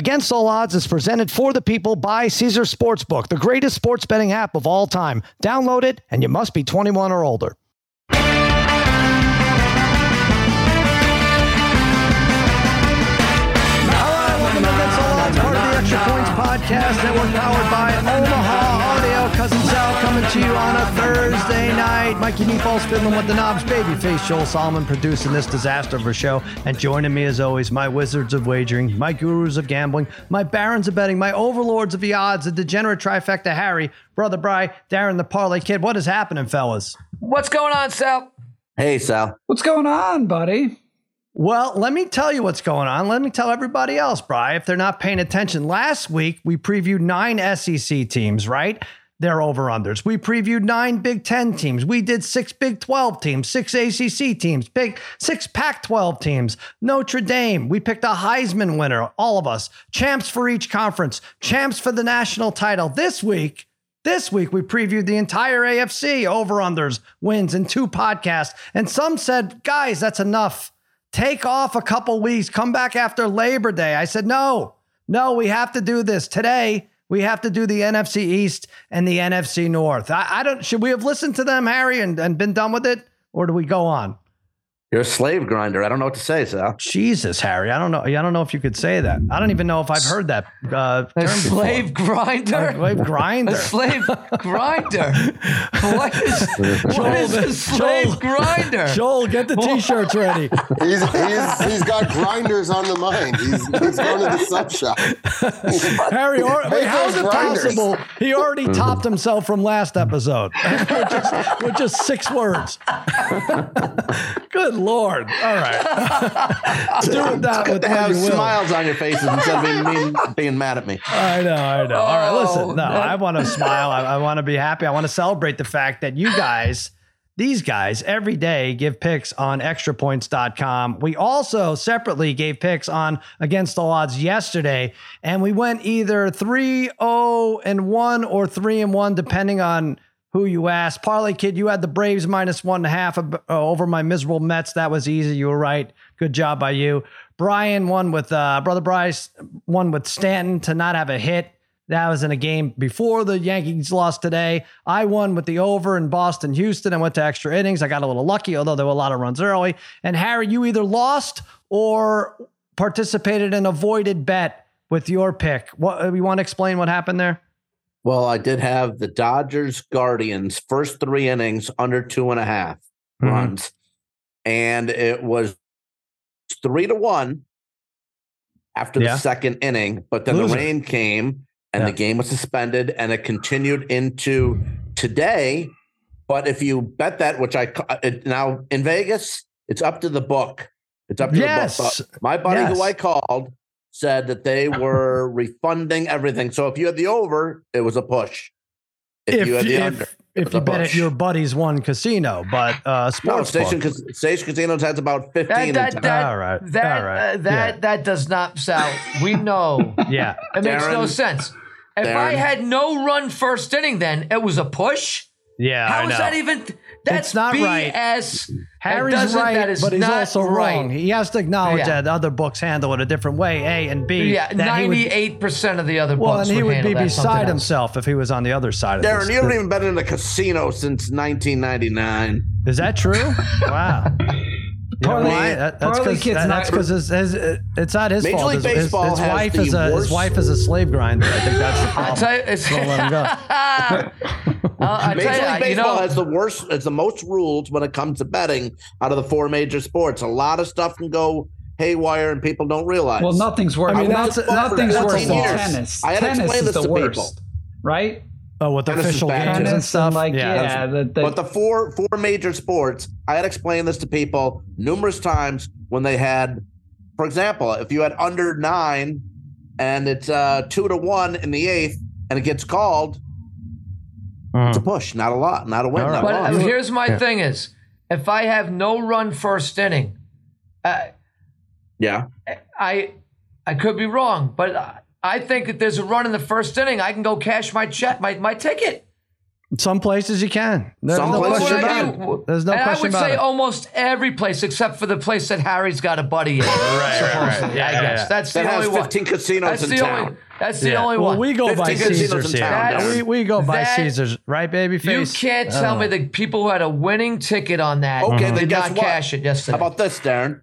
Against All Odds is presented for the people by Caesars Sportsbook, the greatest sports betting app of all time. Download it, and you must be 21 or older. All right, welcome to Against All Odds, part of the Extra Points Podcast Network, powered by Sal to you on a Thursday night. Mikey Meatballs fiddling with the knobs, babyface Joel Solomon producing this disaster of a show, and joining me as always, my wizards of wagering, my gurus of gambling, my barons of betting, my overlords of the odds, the degenerate trifecta Harry, brother Bry, Darren the parlay kid. What is happening, fellas? What's going on, Sal? Hey, Sal. What's going on, buddy? Well, let me tell you what's going on. Let me tell everybody else, Bry, if they're not paying attention. Last week, we previewed nine SEC teams, right? They're over unders. We previewed nine Big Ten teams. We did six Big 12 teams, six ACC teams, big six Pac 12 teams, Notre Dame. We picked a Heisman winner, all of us, champs for each conference, champs for the national title. This week, this week, we previewed the entire AFC over unders, wins in two podcasts. And some said, guys, that's enough. Take off a couple weeks, come back after Labor Day. I said, no, no, we have to do this today. We have to do the NFC East and the NFC North. I, I don't. Should we have listened to them, Harry, and, and been done with it, or do we go on? You're a slave grinder. I don't know what to say, Sal. Jesus, Harry. I don't know. I don't know if you could say that. I don't even know if I've heard that uh, term A slave before. grinder? A slave grinder. A slave grinder. What is, what is a slave Joel- grinder? Joel, get the t-shirts ready. He's, he's, he's got grinders on the mind. He's, he's going to the sub shop. Harry, or, wait, how is it grinders. possible? He already topped himself from last episode with, just, with just six words. Good lord! All right, do with that with to have you will. smiles on your faces instead of being, being, being mad at me. I know, I know. All right, listen. Oh, no, Oh, I want to smile. I, I want to be happy. I want to celebrate the fact that you guys, these guys, every day give picks on extrapoints.com. We also separately gave picks on Against the Odds yesterday, and we went either 3 0 and 1 or 3 and 1, depending on who you asked. Parlay Kid, you had the Braves minus one and a half uh, over my miserable Mets. That was easy. You were right. Good job by you. Brian won with uh, brother Bryce won with Stanton to not have a hit. That was in a game before the Yankees lost today. I won with the over in Boston, Houston. I went to extra innings. I got a little lucky, although there were a lot of runs early. And Harry, you either lost or participated in a voided bet with your pick. What you want to explain what happened there? Well, I did have the Dodgers Guardians first three innings under two and a half Mhm. runs, and it was three to one after Yeah. the second inning. But then Loser. the rain came, and Yeah. the game was suspended, and it continued into today. But if you bet that, which I it, now in Vegas, it's up to the book. It's up to Yes. the book. But my buddy Yes. who I called said that they were refunding everything. So if you had the over, it was a push. If, you had the under, if, it if was you a bet at push. your buddy's one casino, but uh, no, sports Station, book. Station Casinos has about fifteen. That, that, that, All right, that, all right, uh, that, yeah. that does not sound. We know. yeah. It makes no sense. If I had no run first inning, then it was a push. Yeah, I How know. that even? That's It's not right. BS. Harry's That doesn't- right, that is but he's not also right. wrong. He has to acknowledge Yeah. that other books handle it a different way. A and B. Yeah, that he would- ninety-eight percent of the other Well, books Well, and he would handle be beside himself if he was on the other side of Darren, you haven't even been in a casino since 1999. Is that true? wow. You know why? That- that's because Kid's not- that's because his, his, it's not his Major fault. League His, his- Baseball his has wife the is a his wife is a slave grinder. I think that's the I problem. tell you, it's, So let him go. I Major tell you, League you Baseball know, has the worst, has the most rules when it comes to betting out of the four major sports. A lot of stuff can go haywire, and people don't realize. Well, nothing's worse. I mean, nothing's that's- nothing's worse than tennis. I had to tennis explain is this the to people. worst, right? Oh, with Tennis official bad. games and Tennis stuff. like yeah. yeah, the, the, But the four four major sports, I had explained this to people numerous times when they had, for example, if you had under nine and it's uh, two to one in the eighth and it gets called, it's a push, not a lot, not a win, All not right. a but loss. here's my thing: is if I have no run first inning, uh, yeah, I I could be wrong, but I- I think if there's a run in the first inning, I can go cash my check, my my ticket. Some places you can. There's Some no places question about it. There's no and question I would about say it. almost every place except for the place that Harry's got a buddy in. right, right. supposedly, Yeah, I yeah, guess yeah. that's the That has only one. 15 casinos That's in town. only. That's the only well, one. we go by Caesars here. town, we, we go by that- Caesars, right, baby face? You can't tell me the people who had a winning ticket on that Okay, then did guess not what? cash it yesterday. How about this, Darren?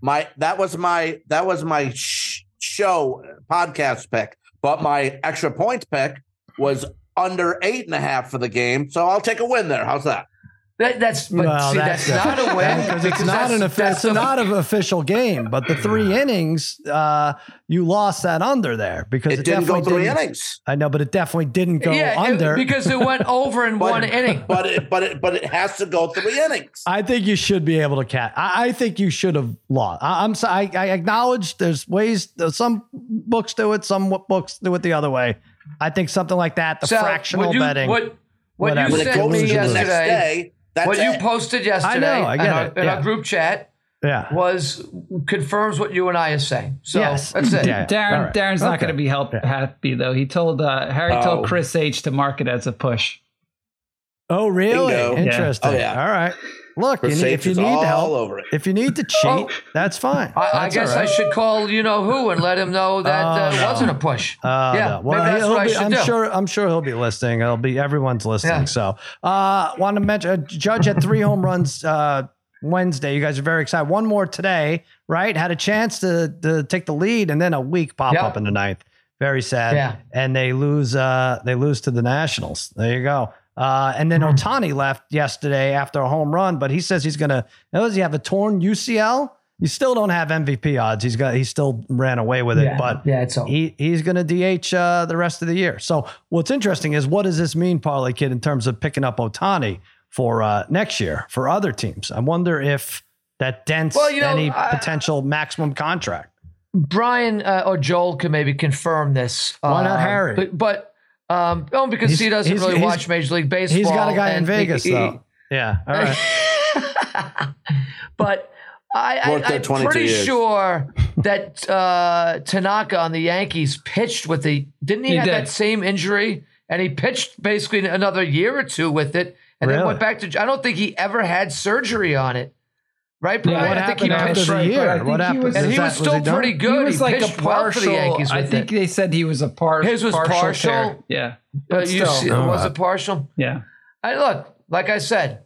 My that was my that was my sh- show uh, podcast pick, but my extra points pick was under eight and a half for the game. So I'll take a win there. How's that? That, that's but Well, see, that's, not a win because it's not an that's official, it's not an official game. But the three innings, uh, you lost that under there because it, It didn't go three didn't- innings, I know, but it definitely didn't go yeah, it- under. because it went over in But- one inning. but it but it but it has to go three innings. I think you should be able to catch. I, I think you should have lost. I, I'm so, I, I acknowledge there's ways. Some books do it. Some books do it the other way. I think something like that, the So, fractional what you, betting. What, what whatever. you When it sent goes me to the next yesterday, day, that's what you it. posted yesterday know, I get in, our, it, in yeah. our group chat yeah. was confirms what you and I are saying. So Yes. that's it. Yeah. Darren, All right. Darren's not going to be help, happy though. He told uh, Harry Oh. told Chris H to mark it as a push. Oh, really? Bingo. Yeah. Interesting. Oh, yeah. All right. Look, you need, if you need all help, over it. if you need to cheat, Oh. that's fine. I, I That's guess all right. I should call you know who and let him know that Oh, uh, no. wasn't a push. Uh, yeah, no. Well, maybe that's he'll what I should I'm do. sure. I'm sure he'll be listening. He'll be. Everyone's listening. Yeah. So, uh, want to mention, uh, Judge had three home runs uh, Wednesday. You guys are very excited. One more today, right? Had a chance to to take the lead, and then a weak pop Yep. up in the ninth. Very sad. Yeah. And they lose. Uh, they lose to the Nationals. There you go. Uh, and then Ohtani left yesterday after a home run, but he says he's gonna. Does he have a torn UCL? You still don't have MVP odds. He's got. He still ran away with it, Yeah, but yeah, it's over. he he's going to DH uh, the rest of the year. So what's interesting is what does this mean, Parlay Kid, in terms of picking up Ohtani for uh, next year for other teams? I wonder if that dents Well, you know, any I- potential maximum contract. Brian uh, or Joel could maybe confirm this. Why not Um, Harry? But, but um, no, because He's- he doesn't he's- really he's- watch Major League Baseball. He's got a guy in and he- Vegas he- though. Yeah. All right. but I, I, I'm pretty years. sure that uh, Tanaka on the Yankees pitched with the. Didn't he, He have did. that same injury? And he pitched basically another year or two with it, and then went back to. I don't think he ever had surgery on it. Right, Yeah, what I think he happened after pitched. the right, year? but I What he happened? was- And Is he that- was still done? pretty good. He was like a pitched well for partial. the Yankees I think it. they said he was a par- His was partial. partial? tear. Yeah, Uh, but you still. see, All was right. it partial? yeah. I look, like I said,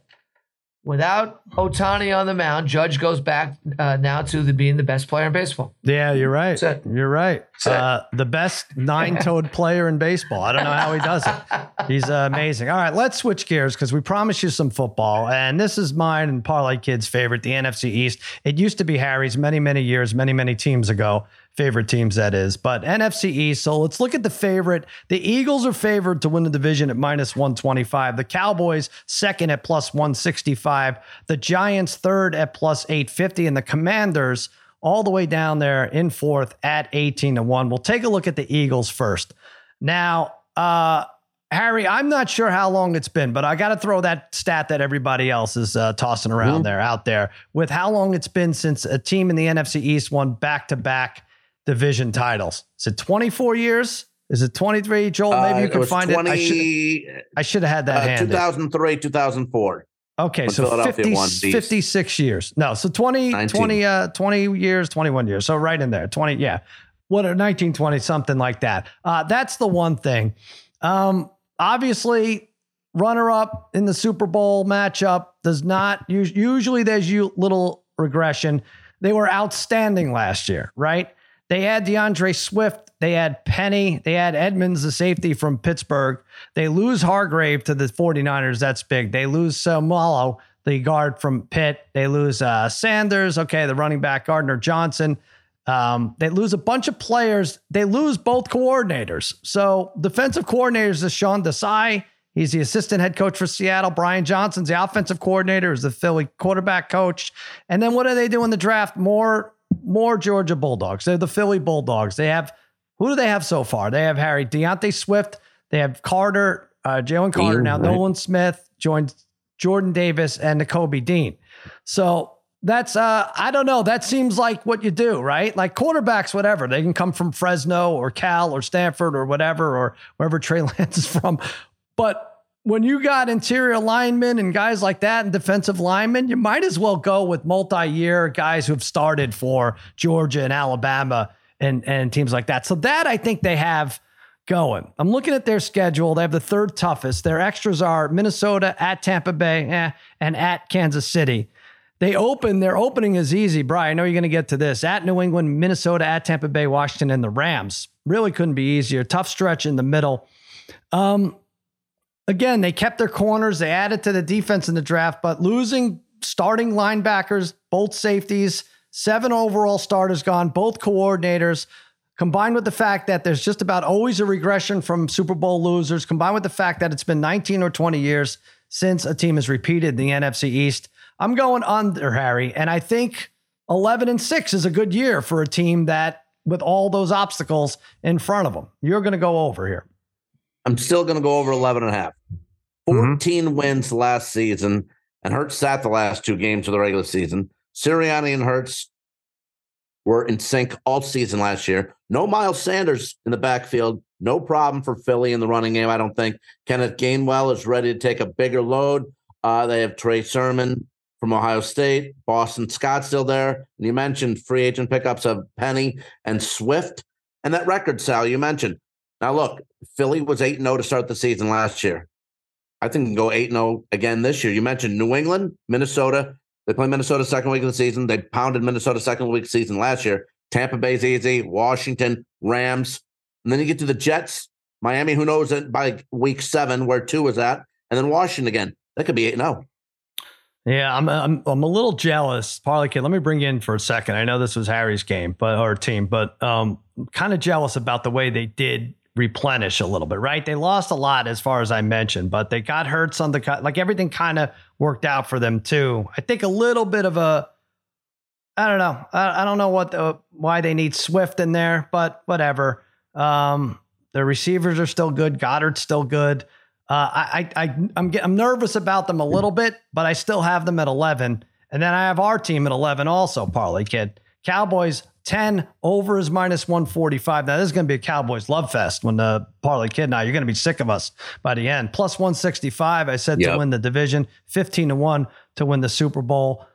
without Ohtani on the mound, Judge goes back uh, now to the being the best player in baseball. Yeah, you're right. You're right. Uh, the best nine-toed player in baseball. I don't know how he does it. He's uh, amazing. All right, let's switch gears because we promised you some football, and this is mine and Parlay Kid's favorite, the NFC East. It used to be Harry's many, many years, many, many teams ago. Favorite teams that is, but NFC East. So let's look at the favorite. The Eagles are favored to win the division at minus 125. The Cowboys second at plus 165. The Giants third at plus 850, and the Commanders all the way down there in fourth at 18 to 1. We'll take a look at the Eagles first. Now, uh, Harry, I'm not sure how long it's been, but I got to throw that stat that everybody else is uh, tossing around there out there with how long it's been since a team in the NFC East won back to back division titles. Is it 24 years? Is it 23? Joel, maybe Uh, you it can find 20, it. I should, have had that uh, handy. 2003, 2004. Okay, so 50, 56 years. No, so 20, 19. 20, uh, 20 years, 21 years. So right in there, 20, yeah. What, 1920, something like that. Uh, that's the one thing. Um, obviously, runner up in the Super Bowl matchup does not, usually there's you little regression. They were outstanding last year, right? They had D'Andre Swift. They had Penny. They had Edmunds, the safety from Pittsburgh. They lose Hargrave to the 49ers. That's big. They lose Seumalo, the guard from Pitt. They lose uh, Sanders. Okay, the running back, Gardner Johnson. Um, they lose a bunch of players. They lose both coordinators. So defensive coordinators is Sean Desai. He's the assistant head coach for Seattle. Brian Johnson's the offensive coordinator, is the Philly quarterback coach. And then what do they do in the draft? More, more Georgia Bulldogs. They're the Philly Bulldogs. They have who do they have so far? They have Harry D'Andre Swift. They have Carter, uh, Jalen Carter. Dean, now right. Nolan Smith joins Jordan Davis and Nakobe Dean. So that's uh I don't know. That seems like what you do, right? Like quarterbacks, whatever. They can come from Fresno or Cal or Stanford or whatever, or wherever Trey Lance is from. But when you got interior linemen and guys like that and defensive linemen, you might as well go with multi-year guys who've started for Georgia and Alabama and and teams like that. So that I think they have going. I'm looking at their schedule. They have the third toughest. Their extras are Minnesota at Tampa Bay eh, and at Kansas City. They open, their opening is easy. Brian, I know you're going to get to this. At New England, Minnesota, at Tampa Bay, Washington, and the Rams. Really couldn't be easier. Tough stretch in the middle. Um, again, they kept their corners. They added to the defense in the draft, but losing starting linebackers, both safeties, seven overall starters gone, both coordinators, combined with the fact that there's just about always a regression from Super Bowl losers, combined with the fact that it's been 19 or 20 years since a team has repeated the NFC East. I'm going under, Harry, and I think 11 and 6 is a good year for a team that with all those obstacles in front of them. You're going to go over here. I'm still going to go over 11 and a half. 14 wins last season, and Hurts sat the last two games of the regular season. Sirianni and Hurts were in sync all season last year. No Miles Sanders in the backfield. No problem for Philly in the running game, I don't think. Kenneth Gainwell is ready to take a bigger load. Uh, they have Trey Sermon from Ohio State, Boston Scott still there. And you mentioned free agent pickups of Penny and Swift. And that record, Sal, you mentioned. Now, look, Philly was 8 0 to start the season last year. I think can go 8 0 again this year. You mentioned New England, Minnesota. They play Minnesota second week of the season. They pounded Minnesota second week of the season last year. Tampa Bay's easy, Washington, Rams. And then you get to the Jets, Miami, who knows it by week seven where two is at, and then Washington again. That could be 8 0. Yeah, I'm, I'm I'm a little jealous, Parlay Kid. Let me bring you in for a second. I know this was Harry's game, but or team, but um, kind of jealous about the way they did replenish a little bit. Right, they lost a lot as far as I mentioned, but they got hurts on the cut. Like everything kind of worked out for them too. I think a little bit of a, I don't know, I, I don't know what the, why they need Swift in there, but whatever. Um, the receivers are still good. Goedert's still good. Uh, I, I, I'm, I'm nervous about them a little bit, but I still have them at 11. And then I have our team at 11 also, Parlay Kid. Cowboys 10 over is minus 145. Now, this is going to be a Cowboys love fest when the Parlay Kid and I, you're going to be sick of us by the end. Plus 165, I said Yep. to win the division, 15 to 1 to win the Super Bowl.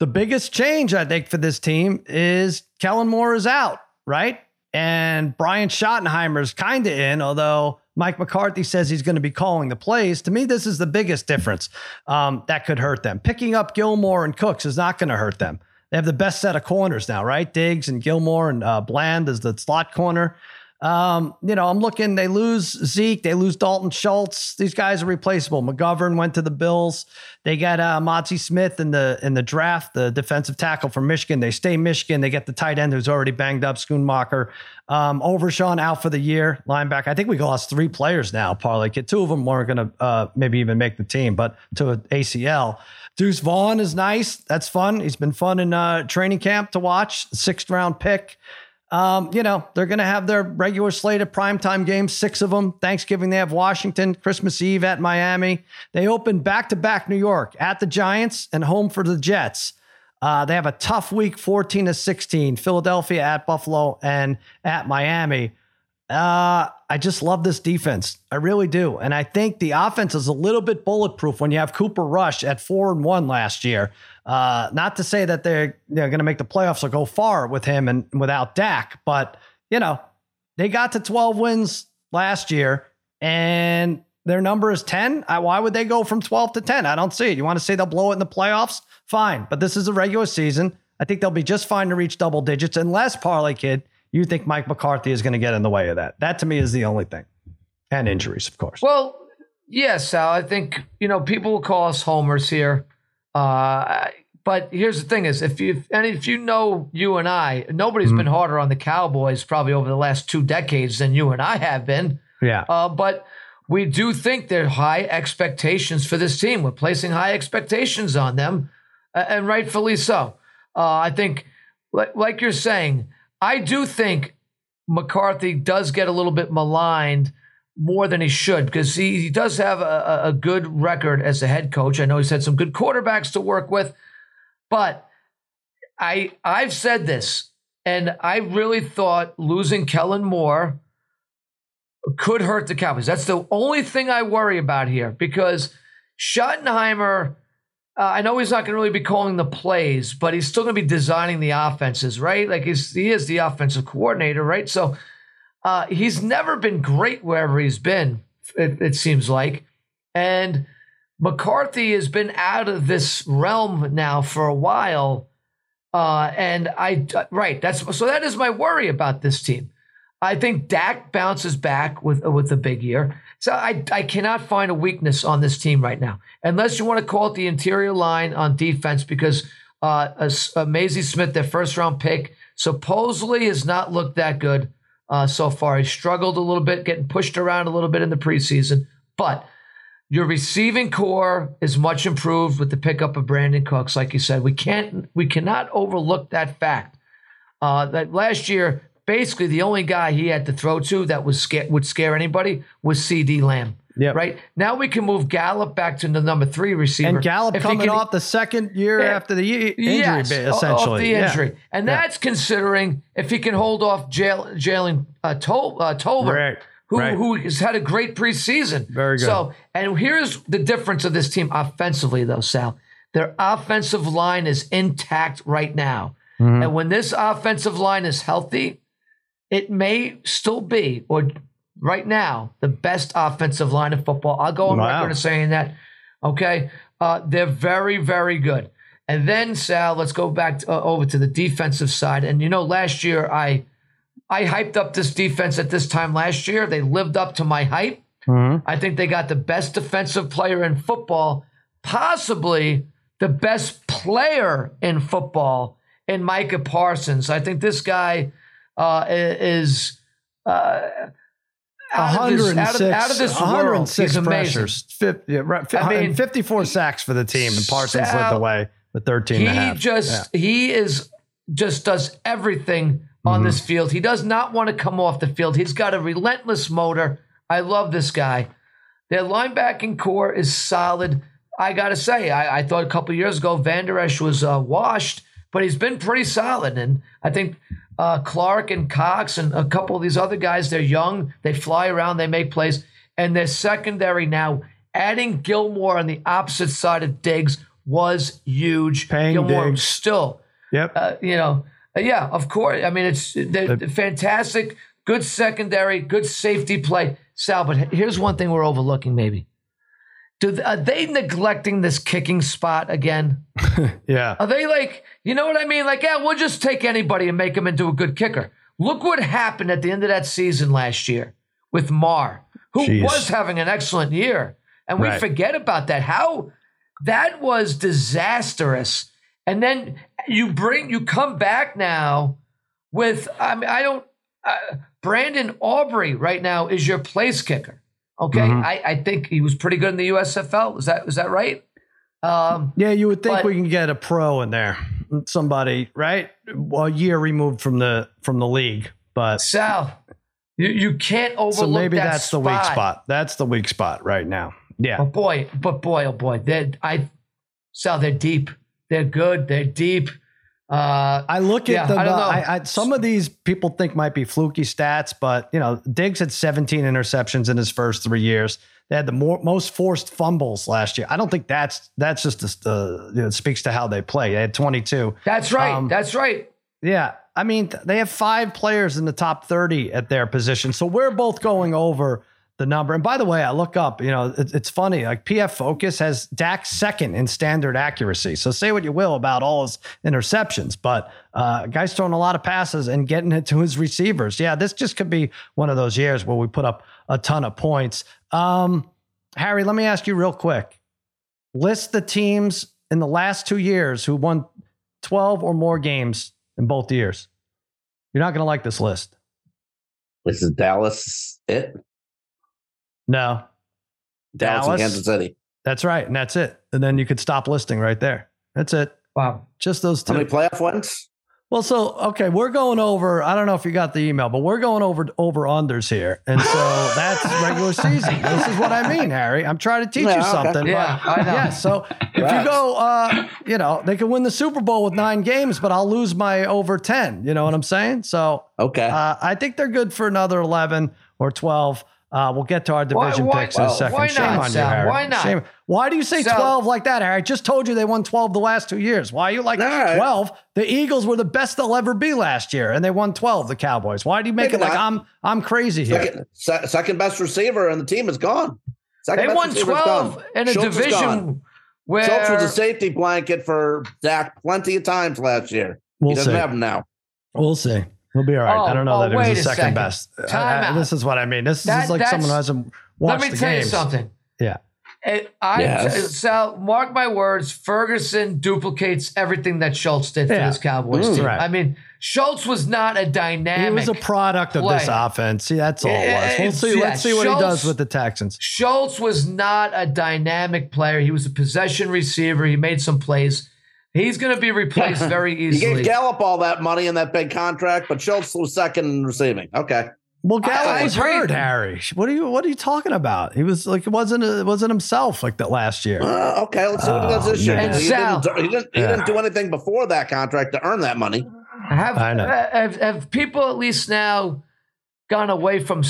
The biggest change, I think, for this team is Kellen Moore is out, right? And Brian Schottenheimer's kind of in, although Mike McCarthy says he's going to be calling the plays. To me, this is the biggest difference um, that could hurt them. Picking up Gilmore and Cooks is not going to hurt them. They have the best set of corners now, right? Diggs and Gilmore and uh, Bland is the slot corner. Um, you know, I'm looking, they lose Zeke, they lose Dalton Schultz. These guys are replaceable. McGovern went to the Bills. They got uh Smith in the in the draft, the defensive tackle from Michigan. They stay Michigan. They get the tight end who's already banged up, Schoonmaker. Um, Overshown out for the year, linebacker. I think we lost three players now, Parlay Kid. Two of them weren't going to uh, maybe even make the team, but to ACL. Deuce Vaughn is nice. That's fun. He's been fun in uh, training camp to watch. Sixth round pick. Um, you know, they're going to have their regular slate of primetime games, six of them. Thanksgiving, they have Washington, Christmas Eve at Miami. They open back to back New York at the Giants and home for the Jets. Uh, they have a tough week, 14 to 16, Philadelphia at Buffalo and at Miami. Uh, I just love this defense. I really do. And I think the offense is a little bit bulletproof when you have Cooper Rush at four and one last year. Uh, not to say that they're they're going to make the playoffs or go far with him and without Dak, but you know they got to 12 wins last year, and their number is 10. I, why would they go from 12 to 10? I don't see it. You want to say they'll blow it in the playoffs? Fine, but this is a regular season. I think they'll be just fine to reach double digits, unless Parlay Kid, you think Mike McCarthy is going to get in the way of that. That to me is the only thing, and injuries, of course. Well, yes, Sal. I think you know people will call us homers here, uh, but here's the thing: is if you and if you know you and I, nobody's Mhm. been harder on the Cowboys probably over the last two decades than you and I have been. yeah. Uh, but we do think there are high expectations for this team. We're placing high expectations on them, and rightfully so. Uh, I think, like, like you're saying, I do think McCarthy does get a little bit maligned more than he should because he, he does have a, a- good record as a head coach. I know he's had some good quarterbacks to work with, but I I've said this, and I really thought losing Kellen Moore could hurt the Cowboys. That's the only thing I worry about here because Schottenheimer, uh, I know he's not going to really be calling the plays, but he's still going to be designing the offenses, right? Like he's, he is the offensive coordinator, right? So uh, he's never been great wherever he's been, it, it seems like. And McCarthy has been out of this realm now for a while. Uh, and I, right, that's so that is my worry about this team. I think Dak bounces back with with a big year. So I I cannot find a weakness on this team right now, unless you want to call it the interior line on defense, because uh, uh, Mazi Smith, their first round pick, supposedly has not looked that good uh, so far. He struggled a little bit, getting pushed around a little bit in the preseason, but your receiving core is much improved with the pickup of Brandin Cooks. Like you said, we can't we cannot overlook that fact. Uh, that last year basically the only guy he had to throw to that was scare, would scare anybody was CeeDee Lamb. Yep. Right now we can move Gallup back to the number three receiver. And Gallup If coming can- off the second year Yeah. after the injury, Yes, essentially. off the Yeah. injury, and Yeah. that's considering if he can hold off Jal- Jalen uh, Tol- uh, Tolbert, Right. who right. who has had a great preseason. Very good. So, and here's the difference of this team offensively, though, Sal. Their offensive line is intact right now, Mhm. and when this offensive line is healthy, it may still be, or right now, the best offensive line of football. I'll go on Wow. record as saying that. Okay, uh, they're very, very good. And then Sal, let's go back to, uh, over to the defensive side. And you know, last year I I hyped up this defense at this time last year. They lived up to my hype. Mhm. I think they got the best defensive player in football, possibly the best player in football in Micah Parsons. I think this guy uh, is uh, out, of this, out, of, 106, out of this world. 106 pressures. Fif- yeah, right, fi- I mean, 54 sacks for the team, and Parsons led the way with 13 and a He half. just he is just does everything on Mm-hmm. this field. He does not want to come off the field. He's got a relentless motor. I love this guy. Their linebacking core is solid. I gotta say, I, I thought a couple years ago Vander Esch was uh, washed, but he's been pretty solid. And I think uh, Clark and Cox and a couple of these other guys, they're young, they fly around, they make plays, and their secondary now. Adding Gilmore on the opposite side of Diggs was huge. Paying Gilmore Diggs. still Yep. uh, you know, uh, yeah, of course. I mean, it's they're fantastic, good secondary, good safety play. Sal, but here's one thing we're overlooking, maybe. Do are they neglecting this kicking spot again? yeah. Are they like, you know what I mean? Like, yeah, we'll just take anybody and make them into a good kicker. Look what happened at the end of that season last year with Maher, who Jeez. was having an excellent year. And we Right. forget about that. How that was disastrous. And then you bring, you come back now with, I mean, I don't, uh, Brandon Aubrey right now is your place kicker. Okay. Mhm. I, I think he was pretty good in the USFL. Is that, is that right? Um, Yeah, you would think But- we can get a pro in there, somebody, right? Well, a year removed from the from the league, but Sal, you, you can't overlook so maybe that that's the weak spot. That's the weak spot right now. Yeah, But boy, but boy, oh boy, they're I Sal, they're deep. They're good. They're deep. Uh, I look at Yeah, the. I don't. I, I, some of these people think might be fluky stats, but you know, Diggs had 17 interceptions in his first three years. They had the more, most forced fumbles last year. I don't think that's that's just uh, you know, it speaks to how they play. They had 22. that's right. Um, that's right. Yeah. I mean, they have five players in the top 30 at their position. So we're both going over the number. And by the way, I look up, you know, it, it's funny. Like PF Focus has Dak second in standard accuracy. So say what you will about all his interceptions, but uh, guy's throwing a lot of passes and getting it to his receivers. Yeah, this just could be one of those years where we put up a ton of points. Um, Harry, let me ask you real quick. List the teams in the last two years who won 12 or more games in both years. You're not going to like this list. This is Dallas. It No, Dallas, Dallas? and Kansas City. that's right. And that's it. And then you could stop listing right there. That's it. Wow. Just those two. How many playoff wins? Well, so okay, we're going over. I don't know if you got the email, but we're going over over unders here, and so that's regular season. This is what I mean, Harry. I'm trying to teach Yeah, you okay. something. Yeah, but, I know. Yeah, so if you go, uh, you know, they could win the Super Bowl with nine games, but I'll lose my over ten. You know what I'm saying? So Okay. uh, I think they're good for another eleven or twelve. Uh, we'll get to our division why- picks in a second. why Shame not, on you, Harry. Why not? Shame. Why do you say Sal- 12 like that, Harry? I just told you they won 12 the last two years. Why are you like All right. 12? The Eagles were the best they'll ever be last year, and they won 12, the Cowboys. Why do you make Maybe it like not. I'm I'm crazy here? second, se- second best receiver and the team is gone. Second They best won 12 in a Schultz division where Schultz was a safety blanket for Dak plenty of times last year. We'll he doesn't see. have him now. We'll see. He'll be all right. Oh, I don't know oh, that he was the second second. best. I- Time I- out. this is what I mean. This That- is like someone who that's- hasn't watched Let me the tell games. you something. Yeah. It, I Yes. Sal, mark my words. Ferguson duplicates everything that Schultz did for Yeah. this Cowboys Mm. team. Right. I mean, Schultz was not a dynamic. He was a product of this offense. See, that's all it Yeah, was. We'll see. yeah, Let's see what he does with the Texans. Schultz was not a dynamic player. He was a possession receiver. He made some plays. He's going to be replaced very easily. He easily. gave Gallup all that money in that big contract, but Schultz was second in receiving. Okay. Well, Gallup I was agree. hurt, Harry. What are you What are you talking about? He was like it wasn't it wasn't himself like that last year. Uh, okay, let's see what he does this year. man. He Sal- didn't, he, didn't, he Yeah. didn't do anything before that contract to earn that money. Have, I know. have have people at least now gone away from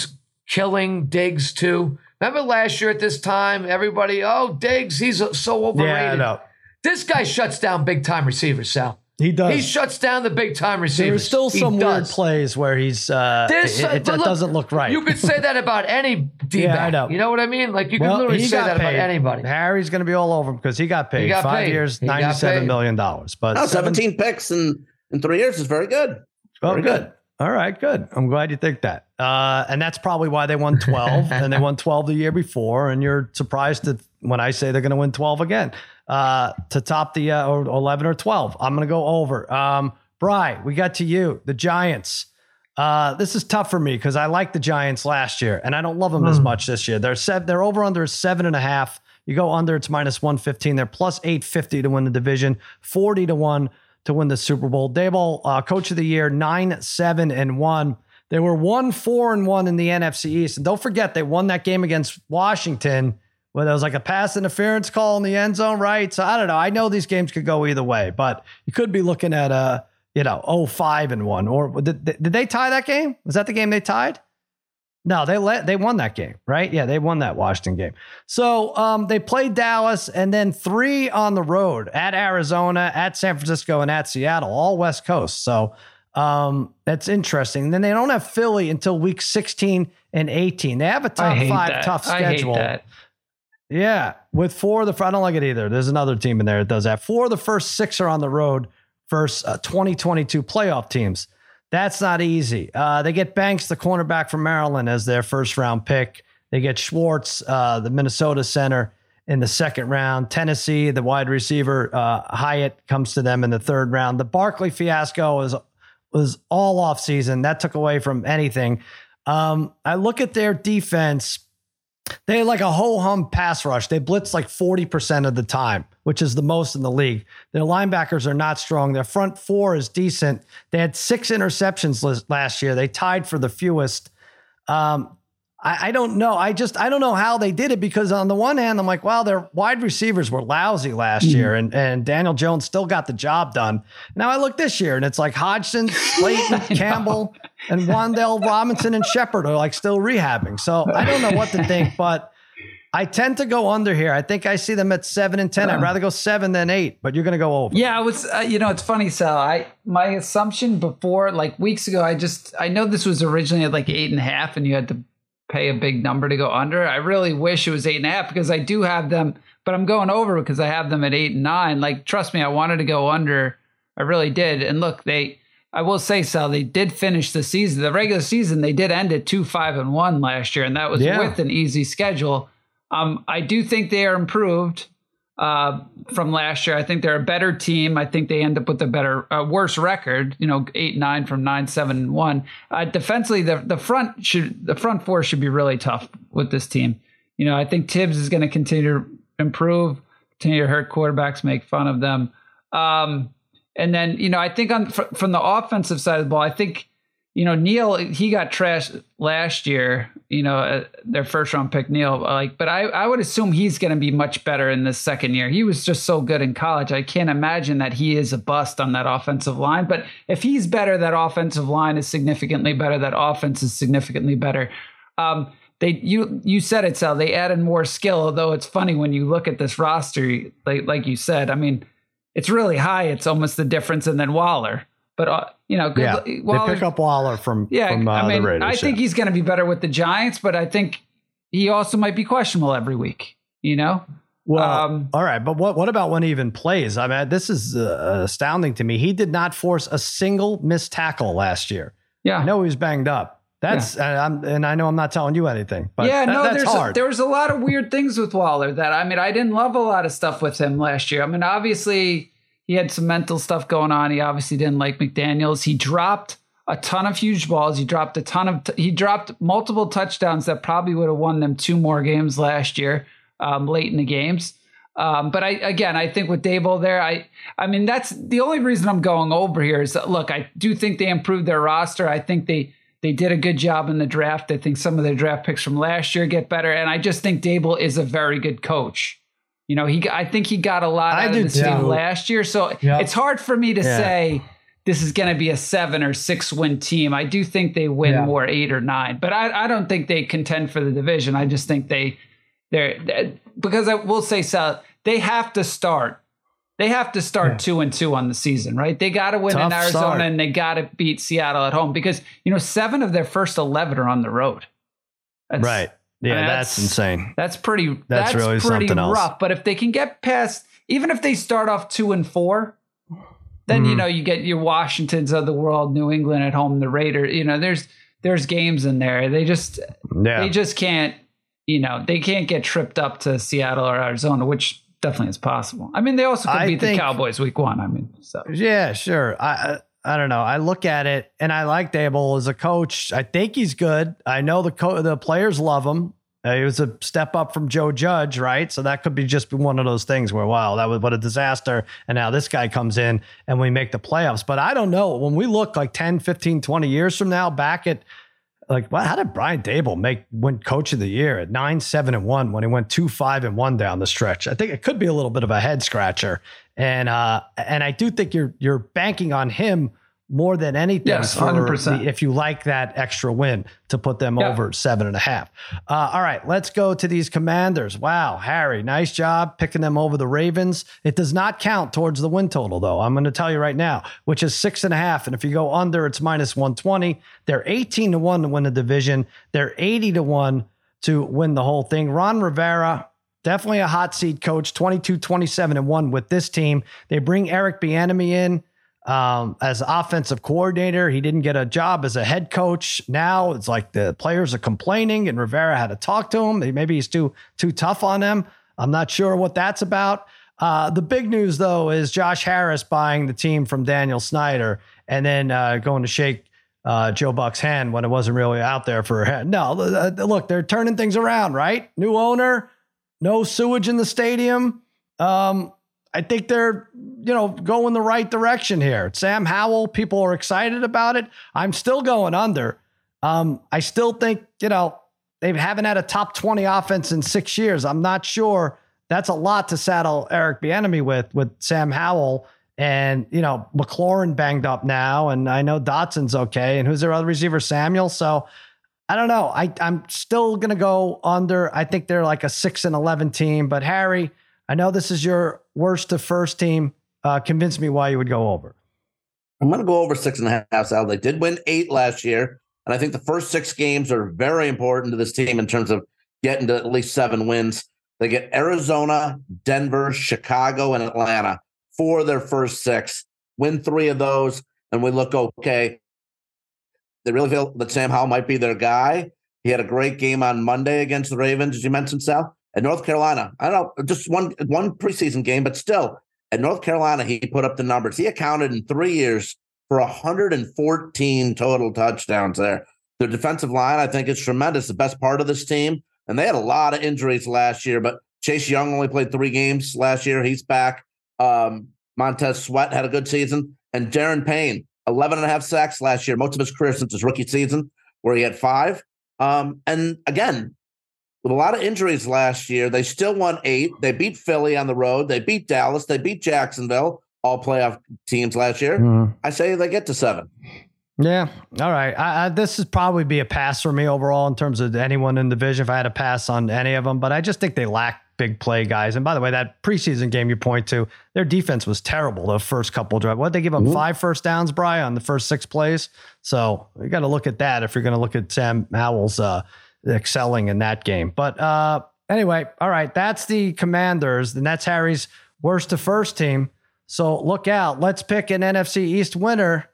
killing Diggs too? Remember last year at this time, everybody, oh Diggs, he's so overrated. Yeah, I know. This guy shuts down big time receivers, Sal. He does. He shuts down the big time receivers. There's still some weird plays where he's uh, There's it, some- it look, doesn't look right. You could say that about any D Yeah, I know. You know what I mean? Like you well, could literally say that paid. about anybody. Harry's going to be all over him because he got paid. got Five paid. years, He got ninety-seven paid. million dollars. But No, seven- 17 picks in, in three years is very good. Oh, Very good. good. All right, good. I'm glad you think that. Uh, and that's probably why they won 12 and they won 12 the year before. And you're surprised that when I say they're going to win 12 again uh, to top the uh, or 11 or 12. I'm going to go over. Um, Bry, we got to you, the Giants. Uh, this is tough for me because I like the Giants last year and I don't love them as much this year. They're seven, they're over under seven and a half. You go under, it's minus 115. They're plus 850 to win the division, 40 to 1 to win the Super Bowl. Daboll, uh, coach of the year, 9 7 and 1. They were 1 4 and 1 in the NFC East. And don't forget, they won that game against Washington where there was like a pass interference call in the end zone, right? So I don't know. I know these games could go either way, but you could be looking at a, you know, oh five and 1. Or did, did they tie that game? Was that the game they tied? No, they let they won that game, right? Yeah, they won that Washington game. So um, they played Dallas and then three on the road at Arizona, at San Francisco, and at Seattle, all West Coast. So um, that's interesting. then they don't have Philly until week 16 and 18. They have a top five that. tough schedule. Yeah, with four of the I don't like it either. There's another team in there that does that. Four of the first six are on the road versus uh, 2022 playoff teams. That's not easy. Uh, they get Banks, the cornerback from Maryland, as their first round pick. They get Schwartz, uh, the Minnesota center, in the second round. Tennessee, the wide receiver uh, Hyatt comes to them in the third round. The Barkley fiasco was was all off season. That took away from anything. Um, I look at their defense. They had like a ho hum pass rush. They blitz like 40% of the time, which is the most in the league. Their linebackers are not strong. Their front four is decent. They had six interceptions last year. They tied for the fewest. Um, I, I don't know. I just I don't know how they did it because on the one hand, I'm like, wow, their wide receivers were lousy last year, and and Daniel Jones still got the job done. Now I look this year, and it's like Hodgins, Slayton, Campbell, and Wan'Dale Robinson and Shepard are like still rehabbing. So I don't know what to think, but I tend to go under here. I think I see them at seven and ten. I'd rather go seven than eight, but you're going to go over. Yeah, I was. Uh, you know, it's funny, Sal. I my assumption before, like weeks ago, I just I know this was originally at like eight and a half, and you had to pay a big number to go under. I really wish it was eight and a half because I do have them, but I'm going over because I have them at eight and nine. Like, trust me, I wanted to go under. I really did. And look, they. I will say, Sal, they did finish the season. The regular season, they did end at two five and one last year, and that was Yeah. with an easy schedule. Um, I do think they are improved uh, from last year. I think they're a better team. I think they end up with a better, uh, worse record. You know, eight nine from nine seven one. Uh, defensively, the the front should the front four should be really tough with this team. You know, I think Tibbs is going to continue to improve, continue to hurt quarterbacks, make fun of them. Um, and then you know I think on fr- from the offensive side of the ball, I think you know Neal he got trashed last year. You know uh, their first round pick Neal. like, but I I would assume he's going to be much better in this second year. He was just so good in college. I can't imagine that he is a bust on that offensive line. But if he's better, that offensive line is significantly better. That offense is significantly better. Um, they you you said it, Sal. They added more skill. Although it's funny when you look at this roster, like like you said. I mean, it's really high. It's almost the difference, and then Waller. But uh, you know, good, Yeah, Waller, they pick up Waller from yeah, from uh, I mean, the Raiders. I think yeah. he's going to be better with the Giants, but I think he also might be questionable every week. You know, Well, Um, all right, but what what about when he even plays? I mean, this is uh, astounding to me. He did not force a single missed tackle last year. yeah, I know he was banged up. That's and, I'm, and I know I'm not telling you anything, but yeah, that- no, that's there's hard. A, there was a lot of weird things with Waller that I mean, I didn't love a lot of stuff with him last year. I mean, obviously he had some mental stuff going on. He obviously didn't like McDaniels. He dropped a ton of huge balls. He dropped a ton of t- he dropped multiple touchdowns that probably would have won them two more games last year, um, late in the games. Um, but I again, I think with Daboll there, I I mean that's the only reason I'm going over here is that look, I do think they improved their roster. I think they they did a good job in the draft. I think some of their draft picks from last year get better, and I just think Daboll is a very good coach. You know, he I think he got a lot I out of this team last year, so Yeah. it's hard for me to Yeah. say this is going to be a seven or six win team. I do think they win Yeah. more eight or nine, but I, I don't think they contend for the division. I just think they they're because I will say so they have to start. They have to start Yeah. two and two on the season, right? They got to win in Arizona start. and they got to beat Seattle at home because you know seven of their first eleven are on the road. That's, right. Yeah, I mean, that's, that's- insane. That's pretty. That's That's, really pretty something else. rough. But if they can get past, even if they start off two and four, then you Mhm. know you get your Washingtons of the world, New England at home, the Raiders. You know, there's there's games in there. They just Yeah. they just can't. You know, they can't get tripped up to Seattle or Arizona, which definitely is possible. I mean, they also could I beat think- the Cowboys week one. I mean, so Yeah, sure. I I don't know. I look at it and I like Daboll as a coach. I think he's good. I know the co- the players love him. Uh, he was a step up from Joe Judge, right? So that could be just one of those things where wow, that was what a disaster. And now this guy comes in and we make the playoffs. But I don't know. When we look like 10, 15, 20 years from now back at like what how did Brian Daboll make win coach of the year at nine, seven, and one when he went two, five, and one down the stretch? I think it could be a little bit of a head scratcher. And uh and I do think you're you're banking on him more than anything Yes, 100%. if you like that extra win to put them Yeah. over seven and a half. Uh, all right, let's go to these commanders. Wow, Harry, nice job picking them over the Ravens. It does not count towards the win total, though. I'm going to tell you right now, which is six and a half. And if you go under, it's minus 120. They're 18 to 1 to win the division, they're 80 to 1 to win the whole thing. Ron Rivera, definitely a hot seat coach, 22, 27 and 1 with this team. They bring Eric Bieniemy in um, as offensive coordinator. He didn't get a job as a head coach. Now it's like the players are complaining, and Rivera had to talk to him. Maybe he's too too tough on them. I'm not sure what that's about. Uh, the big news though is Josh Harris buying the team from Daniel Snyder and then uh, going to shake uh, Joe Buck's hand when it wasn't really out there for hand. No, uh, look, they're turning things around, right? New owner, no sewage in the stadium. Um, I think they're, you know, going the right direction here. Sam Howell, people are excited about it. I'm still going under. Um, I still think, you know, they haven't had a top 20 offense in six years. I'm not sure that's a lot to saddle Eric Bieniemy with, with Sam Howell and, you know, McLaurin banged up now. And I know Dotson's okay. And who's their other receiver? Samuel. So I don't know. I, I'm still going to go under. I think they're like a six and 11 team, but Harry, I know this is your worst to first team. Uh, convince me why you would go over. I'm going to go over six and a half. Sal. They did win eight last year. And I think the first six games are very important to this team in terms of getting to at least seven wins. They get Arizona, Denver, Chicago, and Atlanta for their first six. Win three of those, and we look okay. They really feel that Sam Howell might be their guy. He had a great game on Monday against the Ravens, as you mentioned, Sal. At North Carolina, I don't know, just one one preseason game, but still, at North Carolina, he put up the numbers. He accounted in three years for 114 total touchdowns there. Their defensive line, I think, is tremendous. The best part of this team. And they had a lot of injuries last year, but Chase Young only played three games last year. He's back. Um, Montez Sweat had a good season, and Daron Payne, 11 and a half sacks last year, most of his career since his rookie season, where he had five. Um, and again, with a lot of injuries last year, they still won eight. They beat Philly on the road. They beat Dallas. They beat Jacksonville, all playoff teams last year. Mm. I say they get to seven. Yeah. All right. I, I, this would probably be a pass for me overall in terms of anyone in the division if I had to pass on any of them. But I just think they lack big play guys. And by the way, that preseason game you point to, their defense was terrible the first couple drives. What they give up Mhm. five first downs, Brian, on the first six plays. So you got to look at that if you're going to look at Sam Howell's uh, excelling in that game. But uh, anyway, all right, that's the Commanders. And that's Harry's worst to first team. So look out. Let's pick an NFC East winner.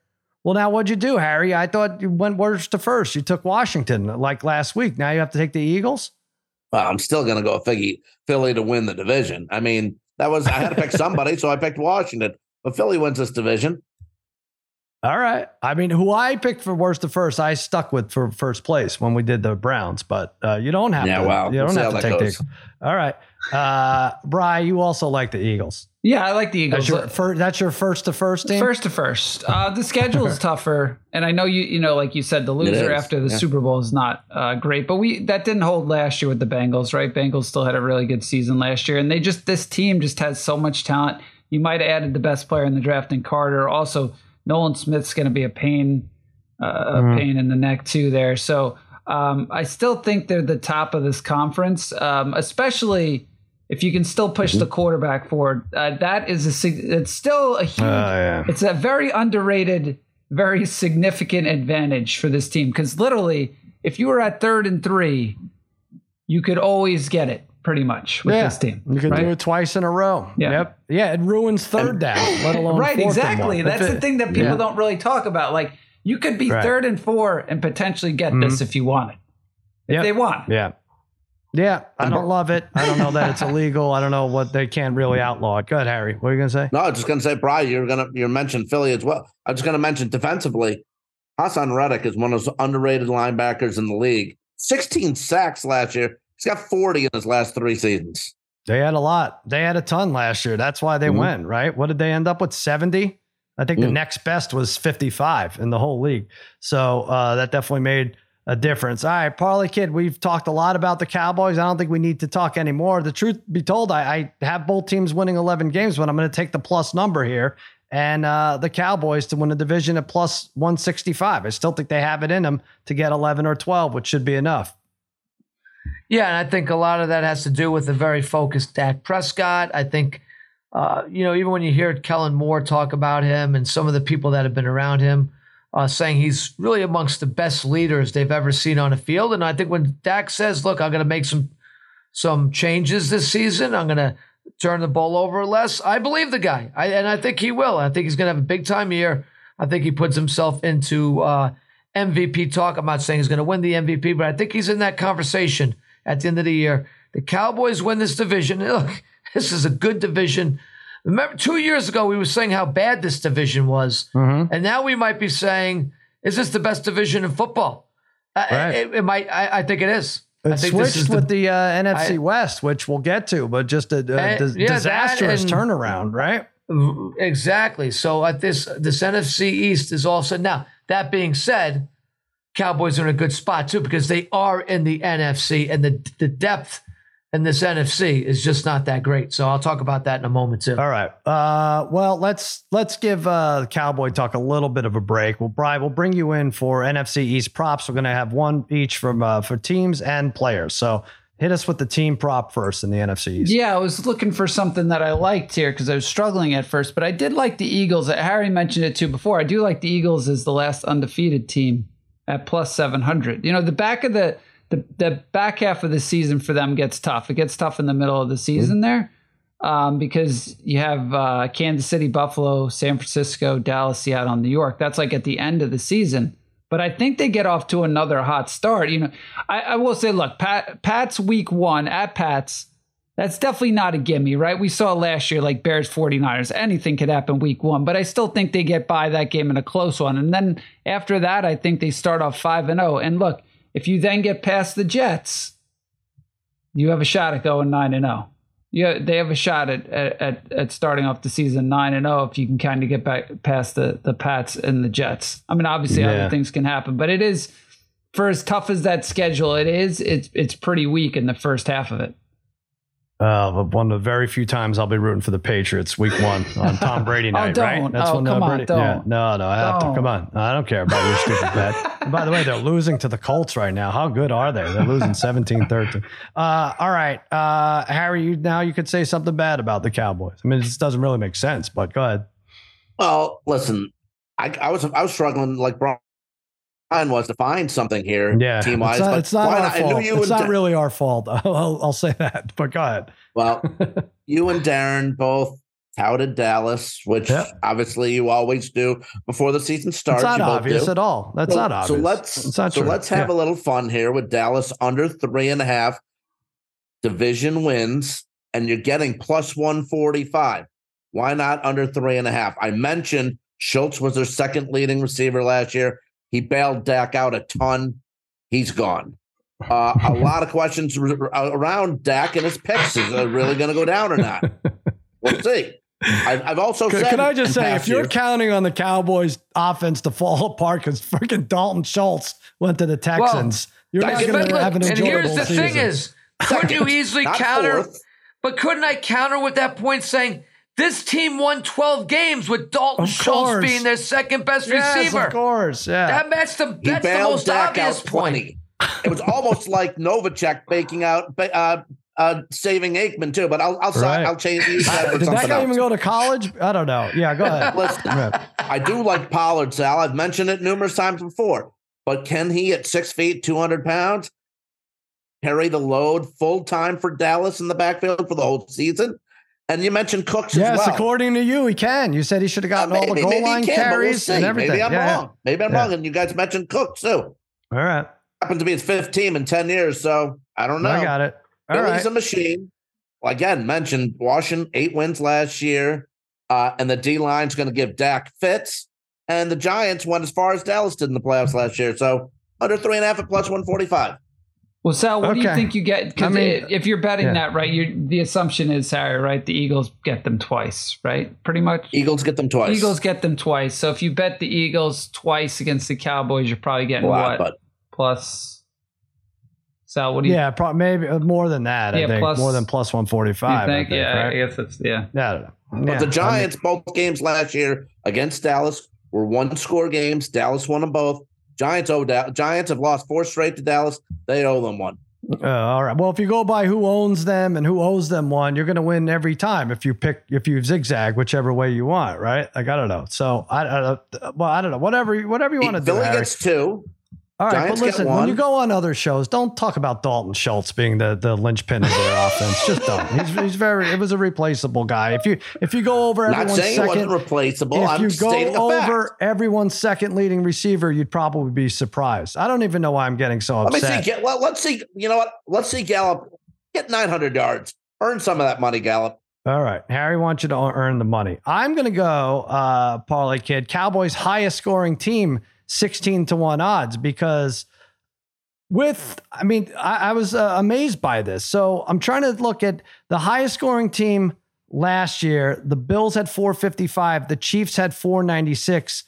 Well, now what'd you do, Harry? I thought you went worst to first. You took Washington like last week. Now you have to take the Eagles. Well, I'm still going to go Philly, Philly to win the division. I mean, that was I had to pick somebody, so I picked Washington. But Philly wins this division. All right. I mean, who I picked for worst to first, I stuck with for first place when we did the Browns. But uh, you don't have Yeah, to. well, you don't see have to take goes. the. All right, uh, Bry, you also like the Eagles. Yeah, I like the Eagles. That's your first. That's your first to first team. First to first, uh, the schedule is tougher, and I know you. You know, like you said, the loser after the yeah. Super Bowl is not uh, great, but we that didn't hold last year with the Bengals, right? Bengals still had a really good season last year, and they just this team just has so much talent. You might have added the best player in the draft in Carter. Also, Nolan Smith's going to be a pain, uh, a Mhm. pain in the neck too. There, so um, I still think they're the top of this conference, um, especially. If you can still push the quarterback forward, uh, that is a it's still a huge Oh, yeah. it's a very underrated, very significant advantage for this team because literally, if you were at third and three, you could always get it pretty much with yeah. this team. You can right? do it twice in a row. Yeah. Yep. Yeah. It ruins third down, let alone right, fourth and exactly. one. That's If the thing that people yeah. don't really talk about. Like, you could be Right. third and four and potentially get this if you want it. If Yep. they want. Yeah. Yeah. I don't love it. I don't know that it's illegal. I don't know what they can't really outlaw it. Go ahead, Harry. What are you gonna say? No, I was just going to say, Brian, you're going to you mentioned Philly as well. I was just going to mention defensively, Haason Reddick is one of those underrated linebackers in the league. 16 sacks last year. He's got 40 in his last three seasons. They had a lot. They had a ton last year. That's why they Mhm. went, right? What did they end up with? 70? I think the next best was 55 in the whole league. So uh, that definitely made a difference. All right, Parlay Kid, we've talked a lot about the Cowboys. I don't think we need to talk anymore. The truth be told, I, I have both teams winning 11 games, but I'm going to take the plus number here and uh, the Cowboys to win the division at plus 165. I still think they have it in them to get 11 or 12, which should be enough. Yeah, and I think a lot of that has to do with a very focused Dak Prescott. I think, uh, you know, even when you hear Kellen Moore talk about him and some of the people that have been around him, uh, saying he's really amongst the best leaders they've ever seen on a field. And I think when Dak says, "Look, I'm going to make some some changes this season. I'm going to turn the ball over less," I believe the guy, I, and I think he will. I think he's going to have a big time year. I think he puts himself into uh, MVP talk. I'm not saying he's going to win the MVP, but I think he's in that conversation at the end of the year. The Cowboys win this division. Look, this is a good division. Remember, two years ago, we were saying how bad this division was. Mm-hmm. And now we might be saying, is this the best division in football? Right. It, it might. I, I think it is. I It think this switched is the- with the, uh, NFC I- West, which we'll get to, but just a, a Uh, dis- yeah, disastrous and- turnaround, right? Exactly. So at this this NFC East is also now. That being said, Cowboys are in a good spot too because they are in the NFC and the the depth in this NFC is just not that great. So I'll talk about that in a moment too. All right. Uh, well, let's let's give uh, Cowboy talk a little bit of a break. Well, Brian, we'll bring you in for NFC East props. We're going to have one each from uh, for teams and players. So hit us with the team prop first in the NFC East. Yeah, I was looking for something that I liked here because I was struggling at first, but I did like the Eagles. Harry mentioned it too before. I do like the Eagles as the last undefeated team at plus 700. You know, the back of the the, the back half of the season for them gets tough. It gets tough in the middle of the season there um, because you have uh, Kansas City, Buffalo, San Francisco, Dallas, Seattle, New York. That's like at the end of the season. But I think they get off to another hot start. You know, I, I will say, look, Pat, Pat's week one at Pat's. That's definitely not a gimme, right? We saw last year, like Bears 49ers, anything could happen week one, but I still think they get by that game in a close one. And then after that, I think they start off 5 and 0. And look, if you then get past the Jets, you have a shot at going 9 and 0. yeah, they have a shot at, at at starting off the season nine and zero if you can kind of get back past the the Pats and the Jets. I mean, obviously Yeah. other things can happen, but it is for as tough as that schedule it is. It's it's pretty weak in the first half of it. Uh, but one of the very few times I'll be rooting for the Patriots week one on Tom Brady night, right? don't. Oh, uh, come on, Brady. don't. Yeah, no, no, I have Don't. to. Come on, I don't care about your stupid bet. And by the way, they're losing to the Colts right now. How good are they? They're losing 17-13. Uh, all right, uh, Harry, you now you could say something bad about the Cowboys. I mean, this doesn't really make sense, but go ahead. Well, listen, I, I was I was struggling like Brian was to find something here, Yeah, team wise. it's not, but it's not why our not? I knew fault. you It's not Da- really our fault. I'll, I'll say that, but go ahead. Well, you and Darren both touted Dallas, which Yep. obviously you always do before the season starts. It's not you obvious do. at all. That's so, not obvious. So let's It's not so true. let's have Yeah. a little fun here with Dallas under three and a half division wins, and you're getting plus one forty five. Why not under three and a half? I mentioned Schultz was their second leading receiver last year. He bailed Dak out a ton. He's gone. Uh, a lot of questions r- around Dak and his picks. Is it really going to go down or not? We'll see. I've, I've also Can, said. can I just say, if you're years- counting on the Cowboys offense to fall apart because freaking Dalton Schultz went to the Texans, you're not going to have an enjoyable and enjoyable here's the season. thing is, couldn't you easily counter? fourth. But couldn't I counter with that point saying this team won 12 games with Dalton Of Schultz course. being their second best yes, receiver? of course, yeah. That, that's the that's the most Dak obvious out point. It was almost like Novacek baking out, uh, uh, saving Aikman too. But I'll I'll, Right. I'll change use Uh, that Did that guy else. even go to college? I don't know. Yeah, go ahead. Listen, I do like Pollard, Sal. I've mentioned it numerous times before. But can he, at six feet, two hundred pounds, carry the load full time for Dallas in the backfield for the whole season? And you mentioned Cooks Yes, as well. according to you, he can. You said he should have gotten all the goal maybe line can, we'll carries see. and everything. Maybe I'm Yeah, wrong. Maybe I'm Yeah. wrong. And you guys mentioned Cooks too. All right, Happened to be his fifth team in ten years, so I don't know. I got it. All Billy's right. a machine. Well, again, mentioned Washington eight wins last year, uh, and the D line's going to give Dak fits. And the Giants went as far as Dallas did in the playoffs last year. So under three and a half at plus one forty five. Well, Sal, what do you think you get? Because I mean, if you're betting yeah. that, right, you the assumption is, Harry, right, the Eagles get them twice, right? Pretty much. Eagles get them twice. Eagles get them twice. So if you bet the Eagles twice against the Cowboys, you're probably getting lot, what but plus. Sal, what do you, Yeah, pro- maybe uh, more than that. I think plus- more than plus one forty you five. think? I think, yeah, right? I guess it's yeah. Yeah, I don't know. but Yeah, I the mean- Giants both games last year against Dallas were one score games. Dallas won them both. Giants owe da- Giants have lost four straight to Dallas. They owe them one. Uh, all right. Well, if you go by who owns them and who owes them one, you're going to win every time if you pick if you zigzag whichever way you want, right? Like I don't know. So I, I don't. Well, I don't know. Whatever whatever you want to do. Philly Harry. gets two. All right, Giants but listen, when you go on other shows, don't talk about Dalton Schultz being the the linchpin of their offense. Just don't. He's, he's very. It was a replaceable guy. If you if you go over Not everyone's saying it second, wasn't replaceable. if I'm you go over everyone's second leading receiver, you'd probably be surprised. I don't even know why I'm getting so upset. Let me see. Ga- Well, let's see. You know what? Let's see Gallup get 900 yards. Earn some of that money, Gallup. All right. Harry wants you to earn the money. I'm going to go, uh, Parlay Kid, Cowboys' highest scoring team, 16 to 1 odds, because with, I mean, I, I was uh, amazed by this. So I'm trying to look at the highest scoring team last year. The Bills had 455, the Chiefs had 496.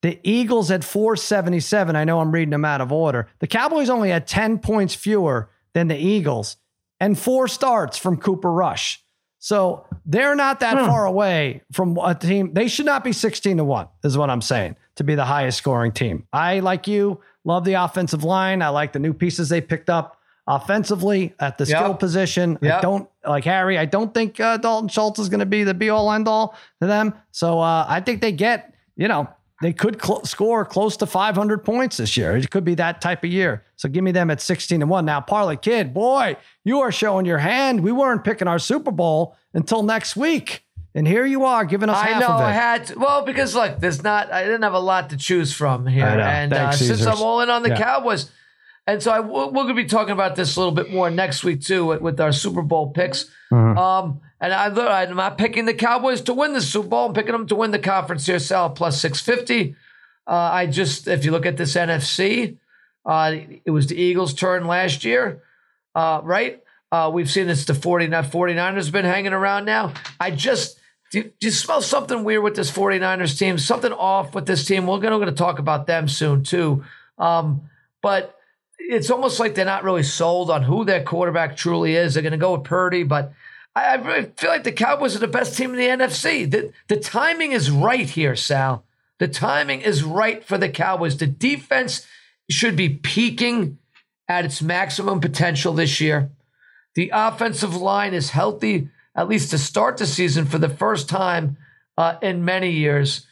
The Eagles had 477. I know I'm reading them out of order. The Cowboys only had 10 points fewer than the Eagles and four starts from Cooper Rush. So they're not that far away from a team. They should not be 16 to 1, is what I'm saying, to be the highest scoring team. I, like you, love the offensive line. I like the new pieces they picked up offensively at the Yep. skill position. I don't, like Harry, I don't think uh, Dalton Schultz is going to be the be all end all to them. So uh, I think they get, you know, they could cl- score close to 500 points this year. It could be that type of year. So give me them at 16 and 1. Now, Parlay Kid, boy, you are showing your hand. We weren't picking our Super Bowl until next week. And here you are giving us I half know of it. I know. I had to, well because look, there's not I didn't have a lot to choose from here, I know. and uh, since I'm all in on the Yeah. Cowboys, and so I, we're going to be talking about this a little bit more next week too with, with our Super Bowl picks. Mhm. Um, and I, I'm not picking the Cowboys to win the Super Bowl. I'm picking them to win the conference here, Sal plus six fifty. Uh, I just if you look at this NFC, uh, it was the Eagles' turn last year, uh, right? Uh, we've seen this. The 49 49ers been hanging around now. I just do, do you smell something weird with this 49ers team? Something off with this team. We're going to talk about them soon too. Um, but it's almost like they're not really sold on who their quarterback truly is. They're going to go with Purdy, but I, I really feel like the Cowboys are the best team in the NFC. The, the timing is right here, Sal. The timing is right for the Cowboys. The defense should be peaking at its maximum potential this year. The offensive line is healthy, at least to start the season for the first time uh, in many years.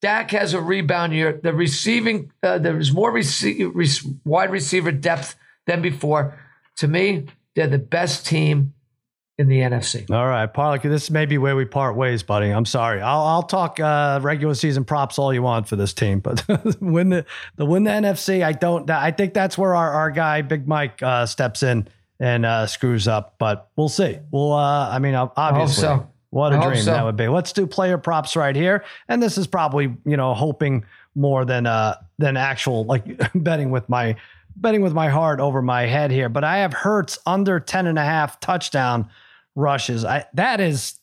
Dak has a rebound year. The receiving, uh, there's more rec- wide receiver depth than before. To me, they're the best team in the NFC. All right, Parlay, this may be where we part ways, buddy. I'm sorry. I'll, I'll talk uh, regular season props all you want for this team, but win the the win the NFC. I don't. I think that's where our, our guy Big Mike uh, steps in and uh, screws up. But we'll see. Well, uh, I mean, obviously. I what a dream so. that would be. Let's do player props right here. And this is probably, you know, hoping more than uh than actual like betting with my betting with my heart over my head here. But I have Hurts under 10 and a half touchdown rushes. I that is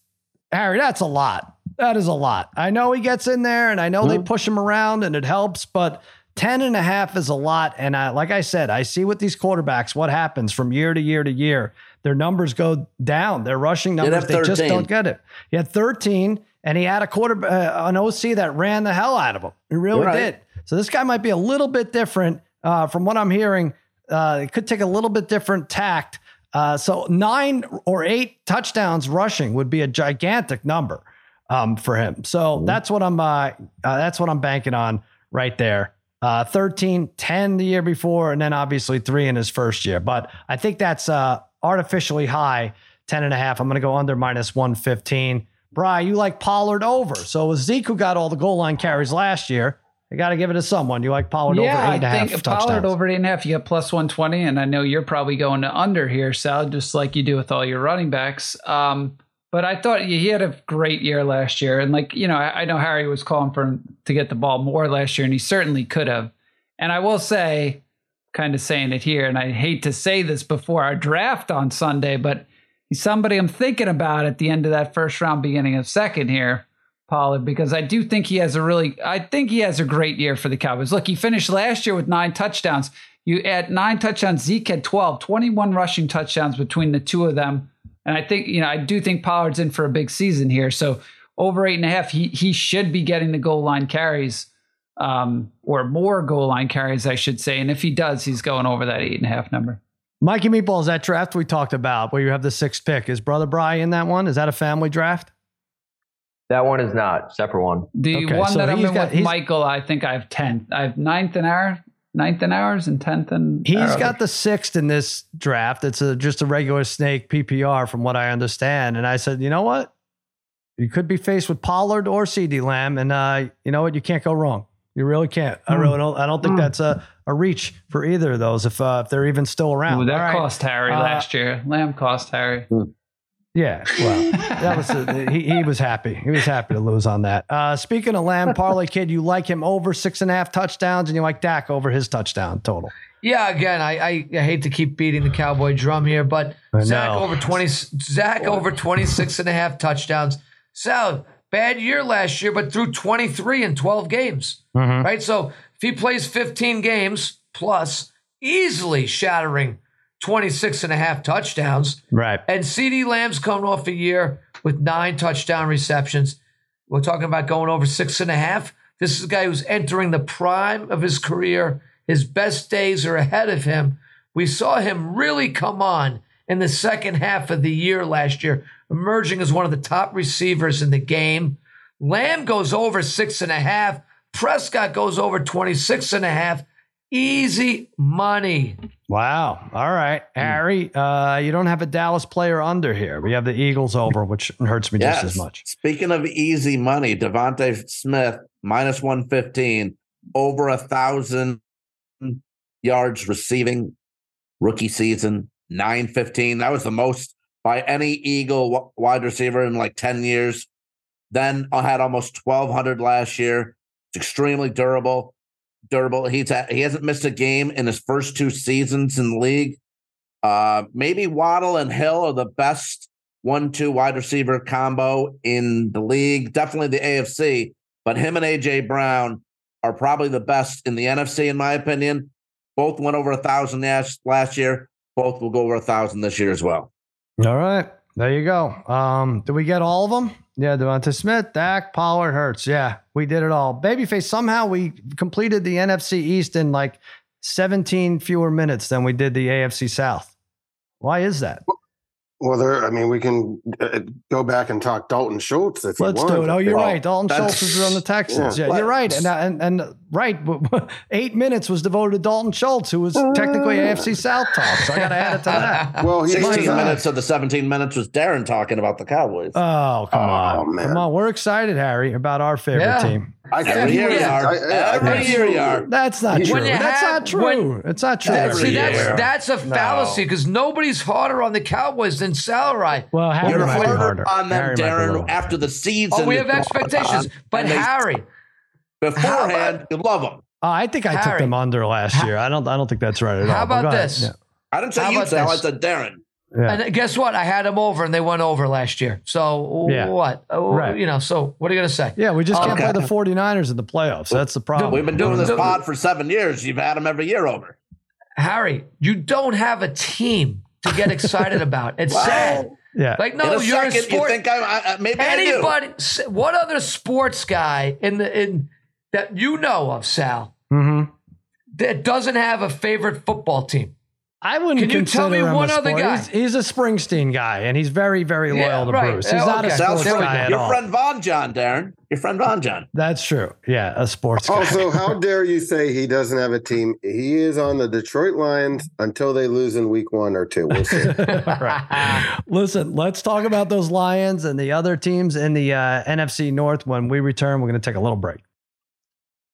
Harry, that's a lot. That is a lot. I know he gets in there and I know mm-hmm. they push him around and it helps, but 10 and a half is a lot. And I, like I said, I see with these quarterbacks what happens from year to year to year their numbers go down. Their rushing numbers, they just don't get it. He had 13, and he had a quarter, uh, an OC that ran the hell out of him. He really right. did. So this guy might be a little bit different uh, from what I'm hearing. Uh, it could take a little bit different tact. Uh, so nine or eight touchdowns rushing would be a gigantic number um, for him. So mm-hmm. that's what I'm. Uh, uh, that's what I'm banking on right there. Uh, 13, 10 the year before, and then obviously three in his first year. But I think that's uh, artificially high, 10 and a half. I'm going to go under minus 115. Bry, you like Pollard over. So it was Zeke who got all the goal line carries last year. I got to give it to someone. You like Pollard yeah, over eight and a half? I think Pollard over eight and a half. You get plus 120. And I know you're probably going to under here, Sal, just like you do with all your running backs. Um, but I thought he had a great year last year. And like, you know, I, I know Harry was calling for him to get the ball more last year, and he certainly could have. And I will say, kind of saying it here, and I hate to say this before our draft on Sunday, but he's somebody I'm thinking about at the end of that first round, beginning of second here, Pollard, because I do think he has a really, I think he has a great year for the Cowboys. Look, he finished last year with nine touchdowns. You add nine touchdowns, Zeke had 12, 21 rushing touchdowns between the two of them. And I think, you know, I do think Pollard's in for a big season here. So over eight and a half, he he should be getting the goal line carries um, or more goal line carries, I should say. And if he does, he's going over that eight and a half number. Mikey Meatballs, that draft we talked about where you have the sixth pick. Is Brother Bry in that one? Is that a family draft? That one is not separate one. The okay, one so that I'm in got, with Michael, I think I have ten. I have ninth and hour, ninth and ours and tenth and. He's got the sixth in this draft. It's a, just a regular snake PPR, from what I understand. And I said, you know what? You could be faced with Pollard or CeeDee Lamb, and uh, you know what? You can't go wrong. You really can't. I really don't. I don't think mm. that's a, a reach for either of those if uh, if they're even still around. Ooh, that right. cost Harry uh, last year. Lamb cost Harry. Hmm. Yeah, well, that was a, he. He was happy. He was happy to lose on that. Uh, speaking of Lamb, Parlay Kid, you like him over six and a half touchdowns, and you like Dak over his touchdown total. Yeah, again, I, I, I hate to keep beating the Cowboy drum here, but Dak over twenty, Dak over 26 and a half touchdowns. Sal, bad year last year, but threw 23 in 12 games. Mm-hmm. Right? So if he plays 15 games plus, easily shattering 26 and a half touchdowns. Right. And CeeDee Lamb's coming off a year with nine touchdown receptions. We're talking about going over six and a half. This is a guy who's entering the prime of his career. His best days are ahead of him. We saw him really come on in the second half of the year last year, emerging as one of the top receivers in the game. Lamb goes over six and a half. Prescott goes over 26 and a half. Easy money. Wow. All right. Harry, uh, you don't have a Dallas player under here. We have the Eagles over, which hurts me yes. just as much. Speaking of easy money, DeVonta Smith minus 115, over a thousand yards receiving rookie season, 915. That was the most by any Eagle wide receiver in like 10 years. Then I had almost 1,200 last year. It's extremely durable. Durable. He's at, he hasn't missed a game in his first two seasons in the league. Uh, maybe Waddle and Hill are the best one-two wide receiver combo in the league. Definitely the AFC, but him and AJ Brown are probably the best in the NFC, in my opinion. Both went over a thousand last last year. Both will go over a thousand this year as well. All right. There you go. Um, did we get all of them? Yeah, Devonta Smith, Dak, Pollard, Hurts. Yeah, we did it all. Babyface, somehow we completed the NFC East in like 17 fewer minutes than we did the AFC South. Why is that? Well, there. I mean, we can uh, go back and talk Dalton Schultz if Let's you want. Let's do it. Oh, you're right. Dalton that's- Schultz is on the Texans. Yeah. Yeah, you're right. And, and and right, eight minutes was devoted to Dalton Schultz, who was technically AFC South talk. So I got to add it to that. Well, he 16 was, uh, minutes of the 17 minutes was Darren talking about the Cowboys. Oh, come Oh, on. man. Come on. We're excited, Harry, about our favorite Yeah. team. I think Every he year was- you are. Every year you are. That's not true. That's have- not true. when- it's not true. Every See, that's year. that's a fallacy because nobody's harder on the Cowboys than Salary. well, Harry You're might harder harder. on them, Harry might be a little- Darren, after the season. Oh, we have expectations, on, but and they- Harry, beforehand, you love them. Oh, I think I took them under last year. I don't. I don't think that's right at all. how about this? Yeah. I didn't say How you, about Sal. I this? said Darren. Yeah. and guess what? I had them over, and they went over last year. So Yeah. what? Uh, Right. You know. So what are you gonna say? Yeah, we just can't Okay. play the 49ers in the playoffs. That's the problem. We've been doing this No, no. pod for seven years. You've had them every year over. Harry, you don't have a team to get excited about. It's sad. yeah. Like In no, a you're a second, you sport. think I, I I- maybe I do. Anybody? What other sports guy in the in that you know of, Sal, hmm that doesn't have a favorite football team? I wouldn't Can you tell me one other guy? He's, he's a Springsteen guy, and he's very, very loyal Yeah, to right. Bruce. He's Yeah, not a sports Sal's guy at your all. friend Von John, Darren. Your friend Von John. That's true. Yeah, a sports guy. Also, how dare you say he doesn't have a team? He is on the Detroit Lions until they lose in week one or two. We'll see. right. Listen, let's talk about those Lions and the other teams in the uh, NFC North when we return. We're going to take a little break.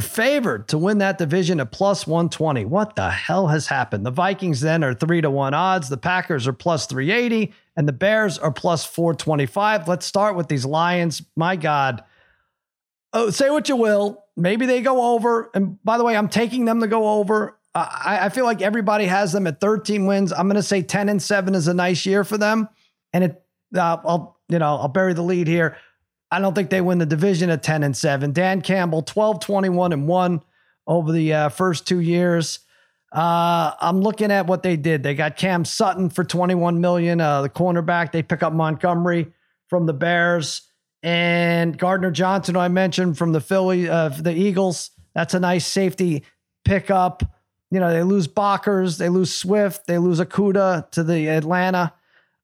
favored to win that division at plus 120. What the hell has happened? The Vikings then are three to one odds. The Packers are plus 380, and the Bears are plus 425. Let's start with these Lions. My God. Oh, say what you will. Maybe they go over. And by the way, I'm taking them to go over. I, I feel like everybody has them at 13 wins. I'm going to say 10 and 7 is a nice year for them. And it, uh, I'll, you know, I'll bury the lead here. I don't think they win the division at 10 and 7. Dan Campbell, 12, 21 and 1 over the uh, first two years. Uh, I'm looking at what they did. They got Cam Sutton for 21 million, uh, the cornerback. They pick up Montgomery from the Bears and Gardner Johnson, I mentioned from the Philly, uh, the Eagles. That's a nice safety pickup. You know, they lose Brockers, they lose Swift, they lose Okudah to the Atlanta.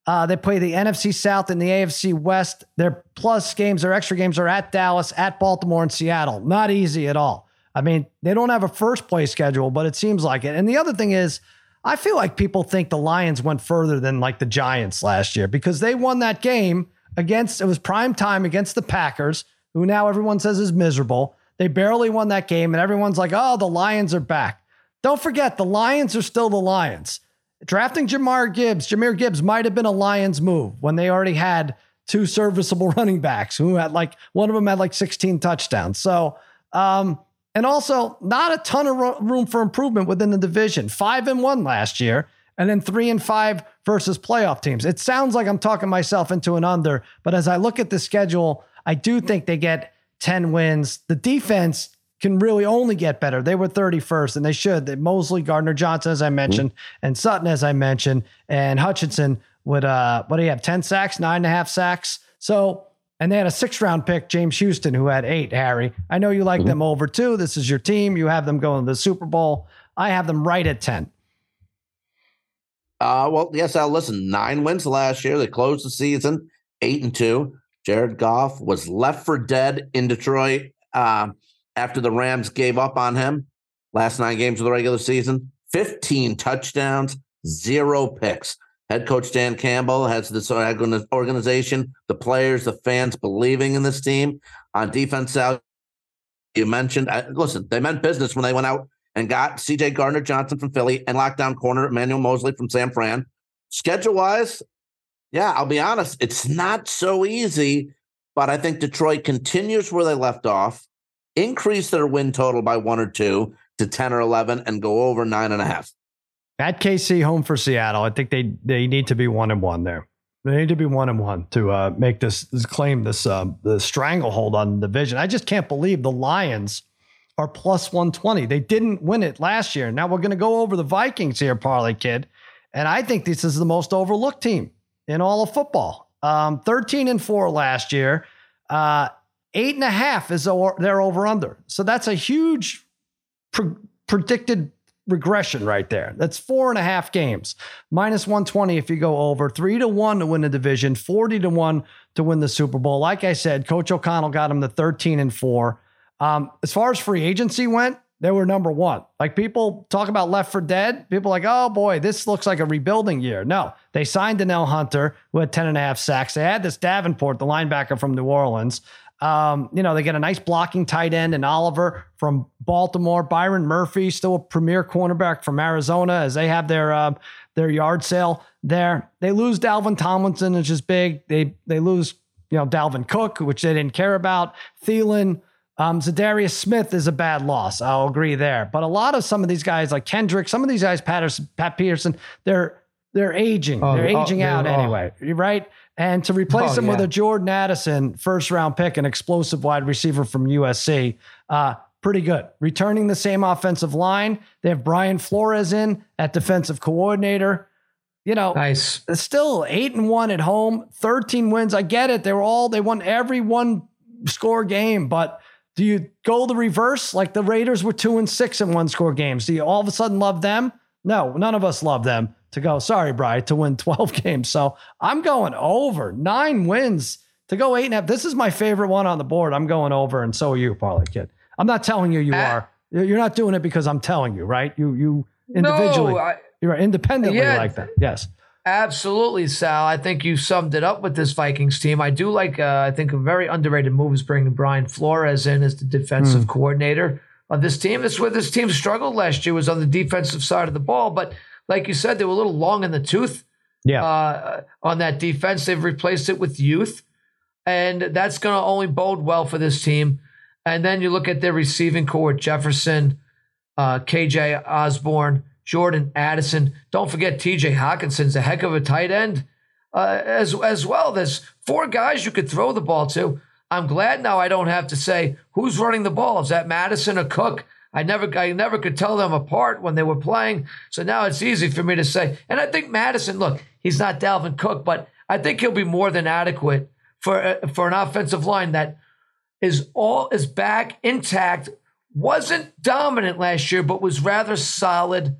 Uh, they play the NFC South and the AFC West. Their plus games, their extra games are at Dallas, at Baltimore, and Seattle. Not easy at all. I mean, they don't have a first place schedule, but it seems like it. And the other thing is, I feel like people think the Lions went further than like the Giants last year because they won that game against, it was prime time against the Packers, who now everyone says is miserable. They barely won that game, and everyone's like, oh, the Lions are back. Don't forget, the Lions are still the Lions. Drafting Jamar Gibbs, Jahmyr Gibbs might have been a Lions move when they already had two serviceable running backs who had like one of them had like 16 touchdowns. So, um, and also not a ton of room for improvement within the division. Five and one last year, and then three and five versus playoff teams. It sounds like I'm talking myself into an under, but as I look at the schedule, I do think they get 10 wins. The defense can really only get better. They were 31st, and they should. They, Moseley, Gardner Johnson, as I mentioned, mm-hmm. and Sutton, as I mentioned, and Hutchinson would uh what do you have? 10 sacks, nine and a half sacks. So and they had a six round pick, James Houston, who had eight, Harry. I know you like mm-hmm. them over too. This is your team. You have them going to the Super Bowl. I have them right at 10. Uh well, yes, I'll listen. Nine wins last year. They closed the season eight and two. Jared Goff was left for dead in Detroit. Uh, after the Rams gave up on him last nine games of the regular season 15 touchdowns, zero picks. Head coach Dan Campbell has this organization, the players, the fans believing in this team. On defense, out you mentioned, uh, listen, they meant business when they went out and got CJ Gardner Johnson from Philly and lockdown corner Emmanuel Moseley from San Fran. Schedule wise, yeah, I'll be honest, it's not so easy, but I think Detroit continues where they left off increase their win total by one or two to 10 or 11 and go over nine and a half. At KC home for Seattle, I think they they need to be one and one there. They need to be one and one to uh, make this, this claim this uh, the stranglehold on the division. I just can't believe the Lions are plus 120. They didn't win it last year. Now we're going to go over the Vikings here, Parlay Kid. And I think this is the most overlooked team in all of football. Um, 13 and 4 last year. Uh, Eight and a half is their over under. So that's a huge pre- predicted regression right there. That's four and a half games. Minus 120 if you go over, three to one to win the division, 40 to one to win the Super Bowl. Like I said, Coach O'Connell got them to 13 and four. Um, as far as free agency went, they were number one. Like people talk about left for dead. People like, oh boy, this looks like a rebuilding year. No, they signed Danielle Hunter, who had 10 and a half sacks. They had this Davenport, the linebacker from New Orleans. Um, you know, they get a nice blocking tight end and Oliver from Baltimore. Byron Murphy, still a premier cornerback from Arizona, as they have their uh, their yard sale there. They lose Dalvin Tomlinson, which is big. They they lose you know Dalvin Cook, which they didn't care about. Thielen. Um, Za'Darius Smith is a bad loss. I'll agree there. But a lot of some of these guys, like Kendrick, some of these guys, Patterson, Pat Peterson, they're they're aging. Oh, they're oh, aging oh, out they're, anyway, right? And to replace oh, him yeah. with a Jordan Addison first round pick, an explosive wide receiver from USC, uh, pretty good. Returning the same offensive line. They have Brian Flores in at defensive coordinator. You know, nice. Still eight and one at home, 13 wins. I get it. They were all, they won every one score game, but do you go the reverse? Like the Raiders were two and six in one score games. Do you all of a sudden love them? No, none of us love them to go, sorry, Brian, to win 12 games. So I'm going over nine wins to go eight and a half. This is my favorite one on the board. I'm going over, and so are you, Parlay Kid. I'm not telling you you uh, are. You're not doing it because I'm telling you, right? You you individually, no, I, you're independently yeah, like that. Yes. Absolutely, Sal. I think you summed it up with this Vikings team. I do like, uh, I think a very underrated move is bringing Brian Flores in as the defensive mm. coordinator of this team. That's where this team struggled last year was on the defensive side of the ball. But like you said, they were a little long in the tooth. Yeah. Uh, on that defense, they've replaced it with youth, and that's going to only bode well for this team. And then you look at their receiving corps: Jefferson, uh, KJ Osborn, Jordan Addison. Don't forget T.J. Hockenson's a heck of a tight end uh, as as well. There's four guys you could throw the ball to. I'm glad now I don't have to say who's running the ball. Is that Mattison or Cook? I never, I never could tell them apart when they were playing. So now it's easy for me to say. And I think Mattison, look, he's not Dalvin Cook, but I think he'll be more than adequate for uh, for an offensive line that is all is back intact. Wasn't dominant last year, but was rather solid.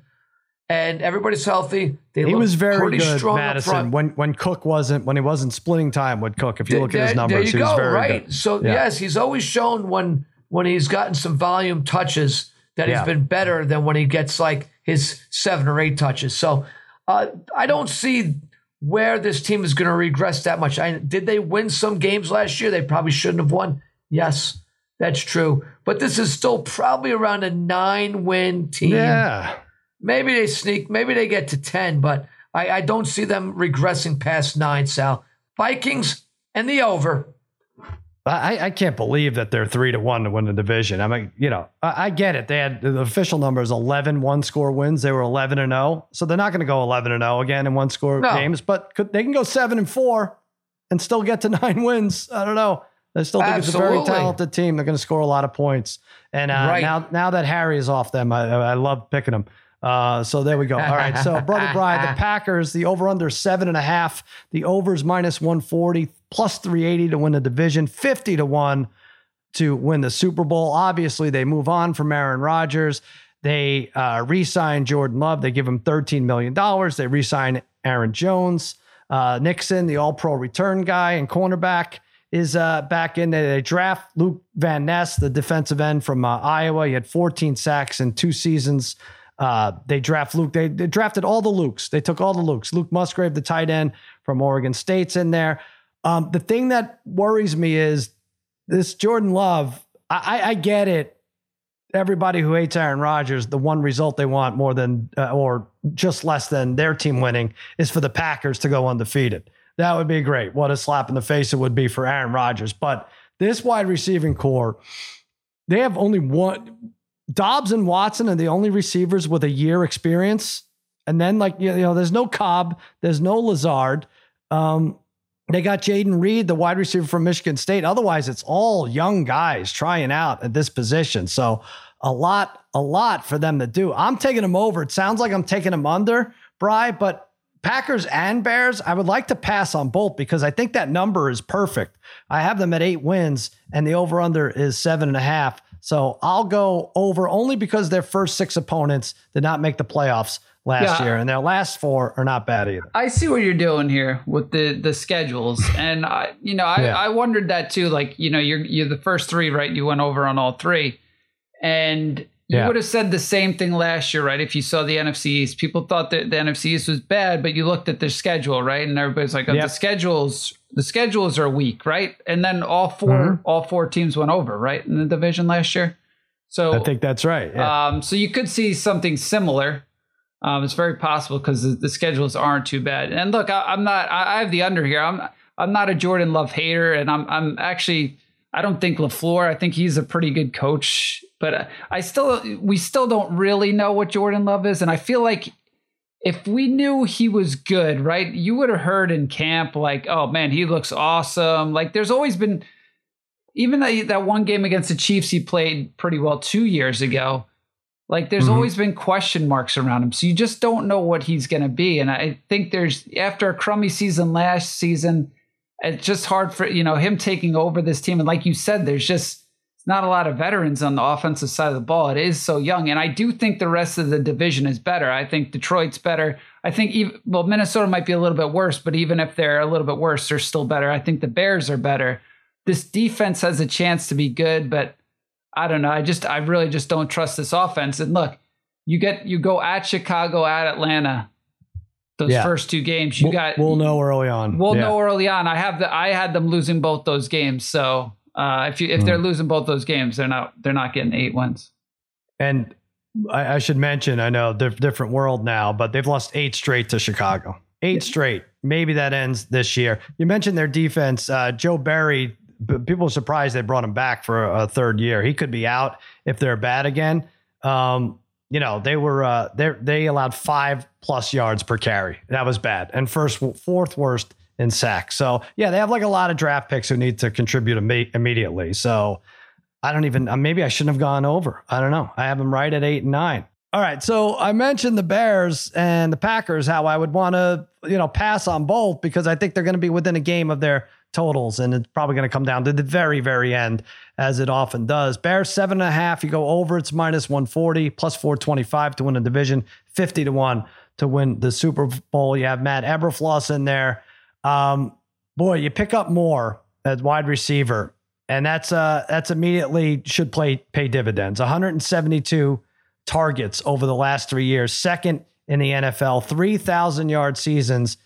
And everybody's healthy. They He was very pretty good, Mattison. When when Cook wasn't when he wasn't splitting time with Cook. If you look at his There- numbers, there you he was go, very right? good. So Yeah. yes, he's always shown when when he's gotten some volume touches that Yeah. he's been better than when he gets like his seven or eight touches. So uh, I don't see where this team is going to regress that much. I, did they win some games last year? They probably shouldn't have won. Yes, that's true. But this is still probably around a nine win team. Yeah. Maybe they sneak, maybe they get to 10, but I, I don't see them regressing past nine, Sal. Vikings and the over. I, I can't believe that they're three to one to win the division. I mean, you know, I, I get it. They had the official number is 11 one score wins. They were 11 and 0. So they're not going to go 11 and 0 again in one score No. games, but could, they can go seven and four and still get to nine wins. I don't know. I still think it's a very Absolutely. talented team. They're going to score a lot of points. And uh, Right. now, now that Harry is off them, I, I love picking them. Uh, so there we go. All right. So, Brother Brian, the Packers, the over under seven and a half, the overs minus 140, plus 380 to win the division, 50 to one to win the Super Bowl. Obviously, they move on from Aaron Rodgers. They uh, re sign Jordan Love. They give him $13 million. They re sign Aaron Jones. Uh, Nixon, the all pro return guy and cornerback, is uh, back in there. They draft Luke Van Ness, the defensive end from uh, Iowa. He had 14 sacks in two seasons. Uh, they draft Luke. They, they drafted all the Lukes. They took all the Lukes. Luke Musgrave, the tight end from Oregon State's in there. Um, the thing that worries me is this Jordan Love. I, I, I get it. Everybody who hates Aaron Rodgers, the one result they want more than uh, or just less than their team winning is for the Packers to go undefeated. That would be great. What a slap in the face it would be for Aaron Rodgers. But this wide receiving corps, they have only one. Doubs and Watson are the only receivers with a year experience. And then, like, you know, there's no Cobb, there's no Lazard. Um, they got Jayden Reed, the wide receiver from Michigan State. Otherwise, it's all young guys trying out at this position. So a lot, a lot for them to do. I'm taking them over. It sounds like I'm taking them under, Bry, but Packers and Bears, I would like to pass on both because I think that number is perfect. I have them at eight wins, and the over under is seven and a half. So I'll go over only because their first six opponents did not make the playoffs last Yeah. year, and their last four are not bad either. I see what you're doing here with the the schedules, and I, you know, I, Yeah. I wondered that too. Like, you know, you're you're the first three, right? You went over on all three, and you Yeah. would have said the same thing last year, right? If you saw the NFC East, people thought that the NFC East was bad, but you looked at their schedule, right? And everybody's like, oh, Yep. the schedules, the schedules are weak, right? And then all 4 Mhm. all four teams went over, right, in the division last year. So I think that's right. Yeah. um, so you could see something similar. Um, it's very possible because the, the schedules aren't too bad. And look, I, I'm not. I, I have the under here. I'm. I'm not a Jordan Love hater, and I'm. I'm actually. I don't think LaFleur. I think he's a pretty good coach, but I still. We still don't really know what Jordan Love is, and I feel like if we knew he was good, right, you would have heard in camp like, "Oh man, he looks awesome." Like, there's always been even that, that one game against the Chiefs, he played pretty well two years ago. Like there's Mhm. always been question marks around him. So you just don't know what he's going to be. And I think there's, after a crummy season last season, it's just hard for, you know, him taking over this team. And like you said, there's just not a lot of veterans on the offensive side of the ball. It is so young. And I do think the rest of the division is better. I think Detroit's better. I think, even, well, Minnesota might be a little bit worse, but even if they're a little bit worse, they're still better. I think the Bears are better this defense has a chance to be good, but I don't know. I just I really just don't trust this offense. And look, you get you go at Chicago, at Atlanta, those Yeah. first two games. You we'll, got we'll know early on. we'll Yeah. know early on. I have the I had them losing both those games. So uh, if you if they're Mm. losing both those games, they're not they're not getting eight wins. And I, I should mention, I know they're different world now, but they've lost eight straight to Chicago. Eight straight. Maybe that ends this year. You mentioned their defense. Uh, Joe Barry. People are surprised they brought him back for a, third year. He could be out if they're bad again. Um, you know, they were uh, they they allowed five plus yards per carry. That was bad, and first fourth worst in sacks. So yeah, they have like a lot of draft picks who need to contribute imme- immediately. So I don't even, uh, maybe I shouldn't have gone over. I don't know. I have them right at eight and nine. All right. So I mentioned the Bears and the Packers, how I would want to, you know, pass on both because I think they're going to be within a game of their totals. And it's probably going to come down to the very, very end, as it often does. Bears seven and a half. You go over, it's minus 140, plus 425 to win the division, 50 to one to win the Super Bowl. You have Matt Eberflus in there. Um, boy, you pick up more as wide receiver, and that's uh that's immediately should play pay dividends. 172 targets over the last three years, second in the NFL, 3,000 yard seasons,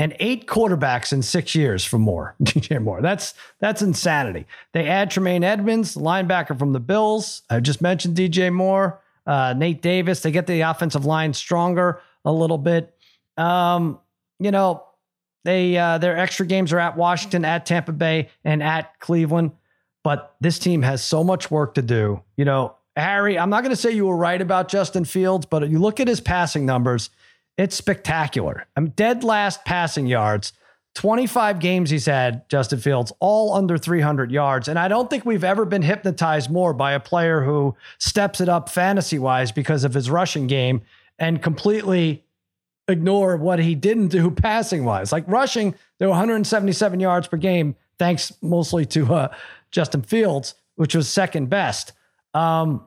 and eight quarterbacks in six years for Moore. DJ Moore. That's that's insanity. They add Tremaine Edmunds, linebacker from the Bills. I just mentioned DJ Moore, uh, Nate Davis. They get the offensive line stronger a little bit. Um, you know, they uh, their extra games are at Washington, at Tampa Bay, and at Cleveland. But this team has so much work to do. You know, Harry, I'm not going to say you were right about Justin Fields, but you look at his passing numbers, it's spectacular. I'm dead last passing yards. 25 games he's had, Justin Fields, all under 300 yards. And I don't think we've ever been hypnotized more by a player who steps it up fantasy wise because of his rushing game and completely ignore what he didn't do passing wise. Like rushing, there were 177 yards per game, thanks mostly to uh, Justin Fields, which was second best. Um,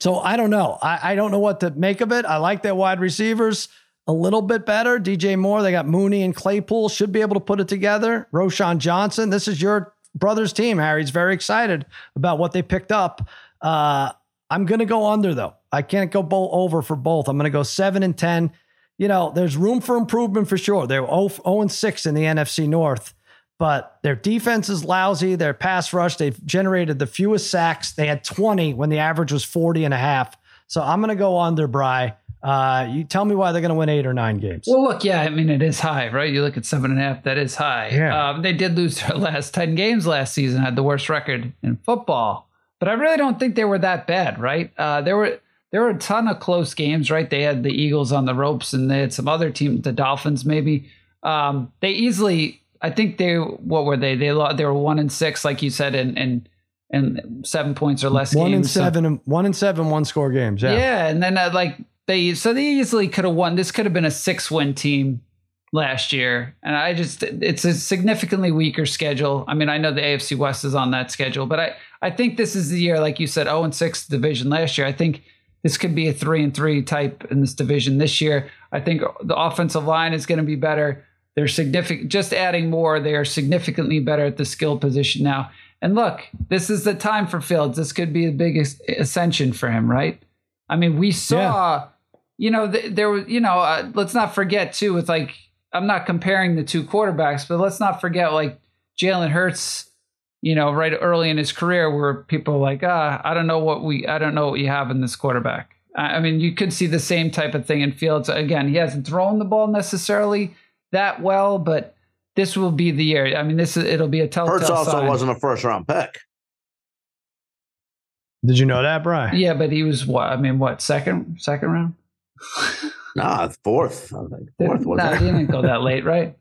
so I don't know. I, I don't know what to make of it. I like their wide receivers a little bit better. DJ Moore, they got Mooney and Claypool, should be able to put it together. Roschon Johnson, this is your brother's team, Harry's very excited about what they picked up. Uh, I'm going to go under, though. I can't go both over for both. I'm going to go 7 and 10. You know, there's room for improvement for sure. They're 0, 0 and 6 in the NFC North but their defense is lousy. Their pass rush, they've generated the fewest sacks. They had 20 when the average was 40 and a half. So I'm going to go under, Bry. Uh, you tell me why they're going to win eight or nine games. Well, look, yeah, I mean, it is high, right? You look at seven and a half, that is high. Yeah. Um, they did lose their last 10 games last season, had the worst record in football. But I really don't think they were that bad, right? Uh, there were there were a ton of close games, right? They had the Eagles on the ropes and they had some other teams, the Dolphins maybe. Um, they easily I think they what were they? They they were one and six, like you said, and and and seven points or less. One games, and seven, so. one and seven, one score games. Yeah, yeah, and then uh, like they so they easily could have won. This could have been a six win team last year, and I just it's a significantly weaker schedule. I mean, I know the AFC West is on that schedule, but I I think this is the year, like you said, zero and six division last year. I think this could be a three and three type in this division this year. I think the offensive line is going to be better. They're significant. Just adding more, they are significantly better at the skill position now. And look, this is the time for Fields. This could be the biggest ascension for him, right? I mean, we saw, yeah. You know, th- there was, you know, uh, let's not forget too. With like, I'm not comparing the two quarterbacks, but let's not forget like Jalen Hurts. You know, right early in his career, where people are like, ah, I don't know what we, I don't know what you have in this quarterback. I mean, you could see the same type of thing in Fields. Again, he hasn't thrown the ball necessarily that well, but this will be the year. I mean, this is, it'll be a telltale Hurts also sign. wasn't a first round pick. Did you know that, Brian? Yeah, but he was what? I mean, what second second round? Nah, fourth. I think fourth. No, nah, he didn't go that late, right?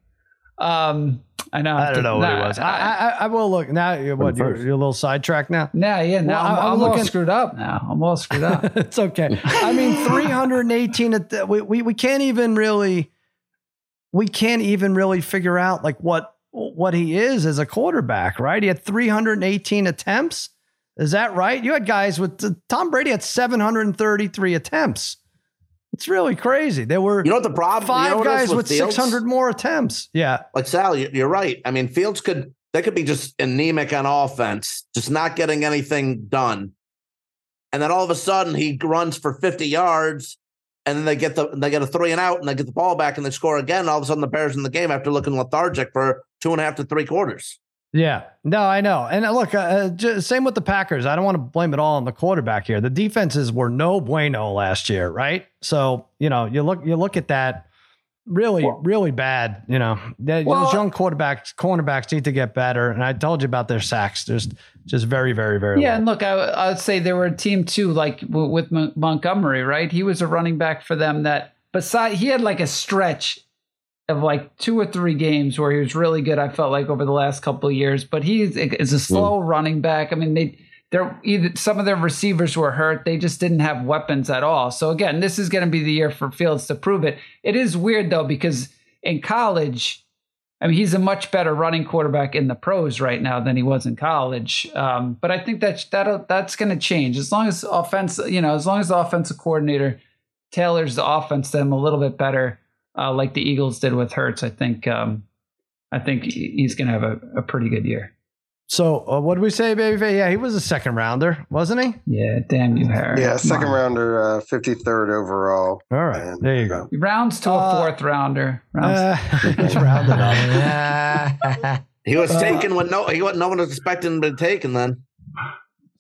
Um, I know. I don't know what nah, he was. I, I, I will look now. You're, what you're, you're, a little sidetracked now. Nah, yeah. Now well, I'm, I'm, I'm looking, all screwed up. Now I'm all screwed up. it's okay. I mean, 318. At the, we, we we can't even really we can't even really figure out like what what he is as a quarterback, right? He had 318 attempts. Is that right? You had guys with Tom Brady had 733 attempts. It's really crazy. There were you know what the problem five you know guys with, with 600 more attempts. Yeah, like Sal, you're right. I mean, Fields could they could be just anemic on offense, just not getting anything done, and then all of a sudden he runs for 50 yards and then they get the they get a three and out, and they get the ball back, and they score again. All of a sudden, the Bears in the game after looking lethargic for two and a half to three quarters. Yeah, no, I know. And uh, look, uh, just, same with the Packers. I don't want to blame it all on the quarterback here. The defenses were no bueno last year, right? So you know, you look you look at that really, well, really bad. You know, well, those young quarterbacks, cornerbacks need to get better. And I told you about their sacks. There's just very, very, very. Yeah, low. and look, I, I, would say they were a team too, like with M- Montgomery, right? He was a running back for them that, beside, he had like a stretch of like two or three games where he was really good. I felt like over the last couple of years, but he is a slow mm. running back. I mean, they they're either some of their receivers were hurt. They just didn't have weapons at all. So again, this is going to be the year for Fields to prove it. It is weird though because in college, I mean, he's a much better running quarterback in the pros right now than he was in college. Um, but I think that that that's going to change as long as offense, you know, as long as the offensive coordinator tailors the offense to him a little bit better, uh, like the Eagles did with Hurts, I think um, I think he's going to have a, a pretty good year. So uh, what did we say, baby? Yeah, he was a second rounder, wasn't he? Yeah, damn you, Harry. Yeah, Come second on. rounder, fifty third overall. All right, And, there you go. He rounds to a Uh, fourth rounder. Rounds Uh, he's rounded up. He was Uh, taken when no he no one was expecting him to be taken then.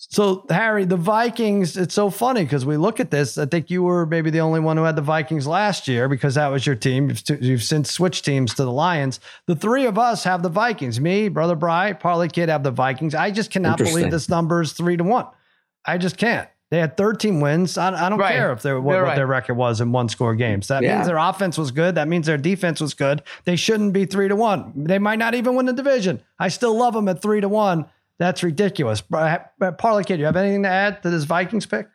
So Harry, the Vikings, it's so funny because we look at this. I think you were maybe the only one who had the Vikings last year because that was your team. You've, you've since switched teams to the Lions. The three of us have the Vikings. Me, brother Bry, Parlay Kid have the Vikings. I just cannot believe this number is three to one. I just can't. They had 13 wins. I, I don't Right. care if they're, what, You're what right. their record was in one score games. That Yeah. means their offense was good. That means their defense was good. They shouldn't be three to one. They might not even win the division. I still love them at three to one. That's ridiculous. But Parlay Kid, you have anything to add to this Vikings pick?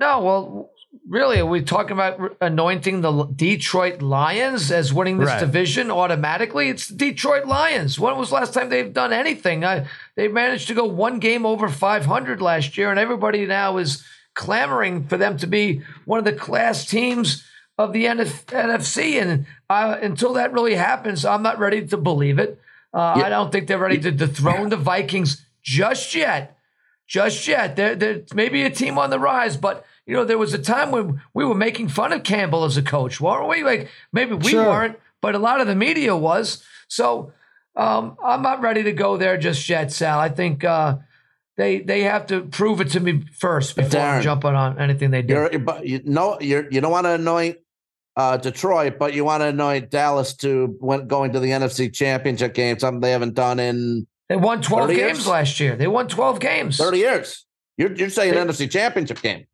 No, well, really, are we talking about anointing the Detroit Lions as winning this Right. division automatically? It's the Detroit Lions. When was the last time they've done anything? Uh, they managed to go one game over 500 last year, and everybody now is clamoring for them to be one of the class teams of the NF- NFC. And uh, until that really happens, I'm not ready to believe it. Uh, I don't think they're ready to dethrone the Vikings just yet just yet. There, there may be a team on the rise, but you know, there was a time when we were making fun of Campbell as a coach, weren't we? Like maybe we Sure. weren't, but a lot of the media was. So um, I'm not ready to go there just yet, Sal. I think uh, they they have to prove it to me first before I'm jumping on anything they do. You're but you know you're you don't want to anoint uh, Detroit, but you want to anoint Dallas to when going to the NFC Championship game, something they haven't done in They won 12 games years? last year. They won 12 games. 30 years. You're you're saying They- NFC Championship game.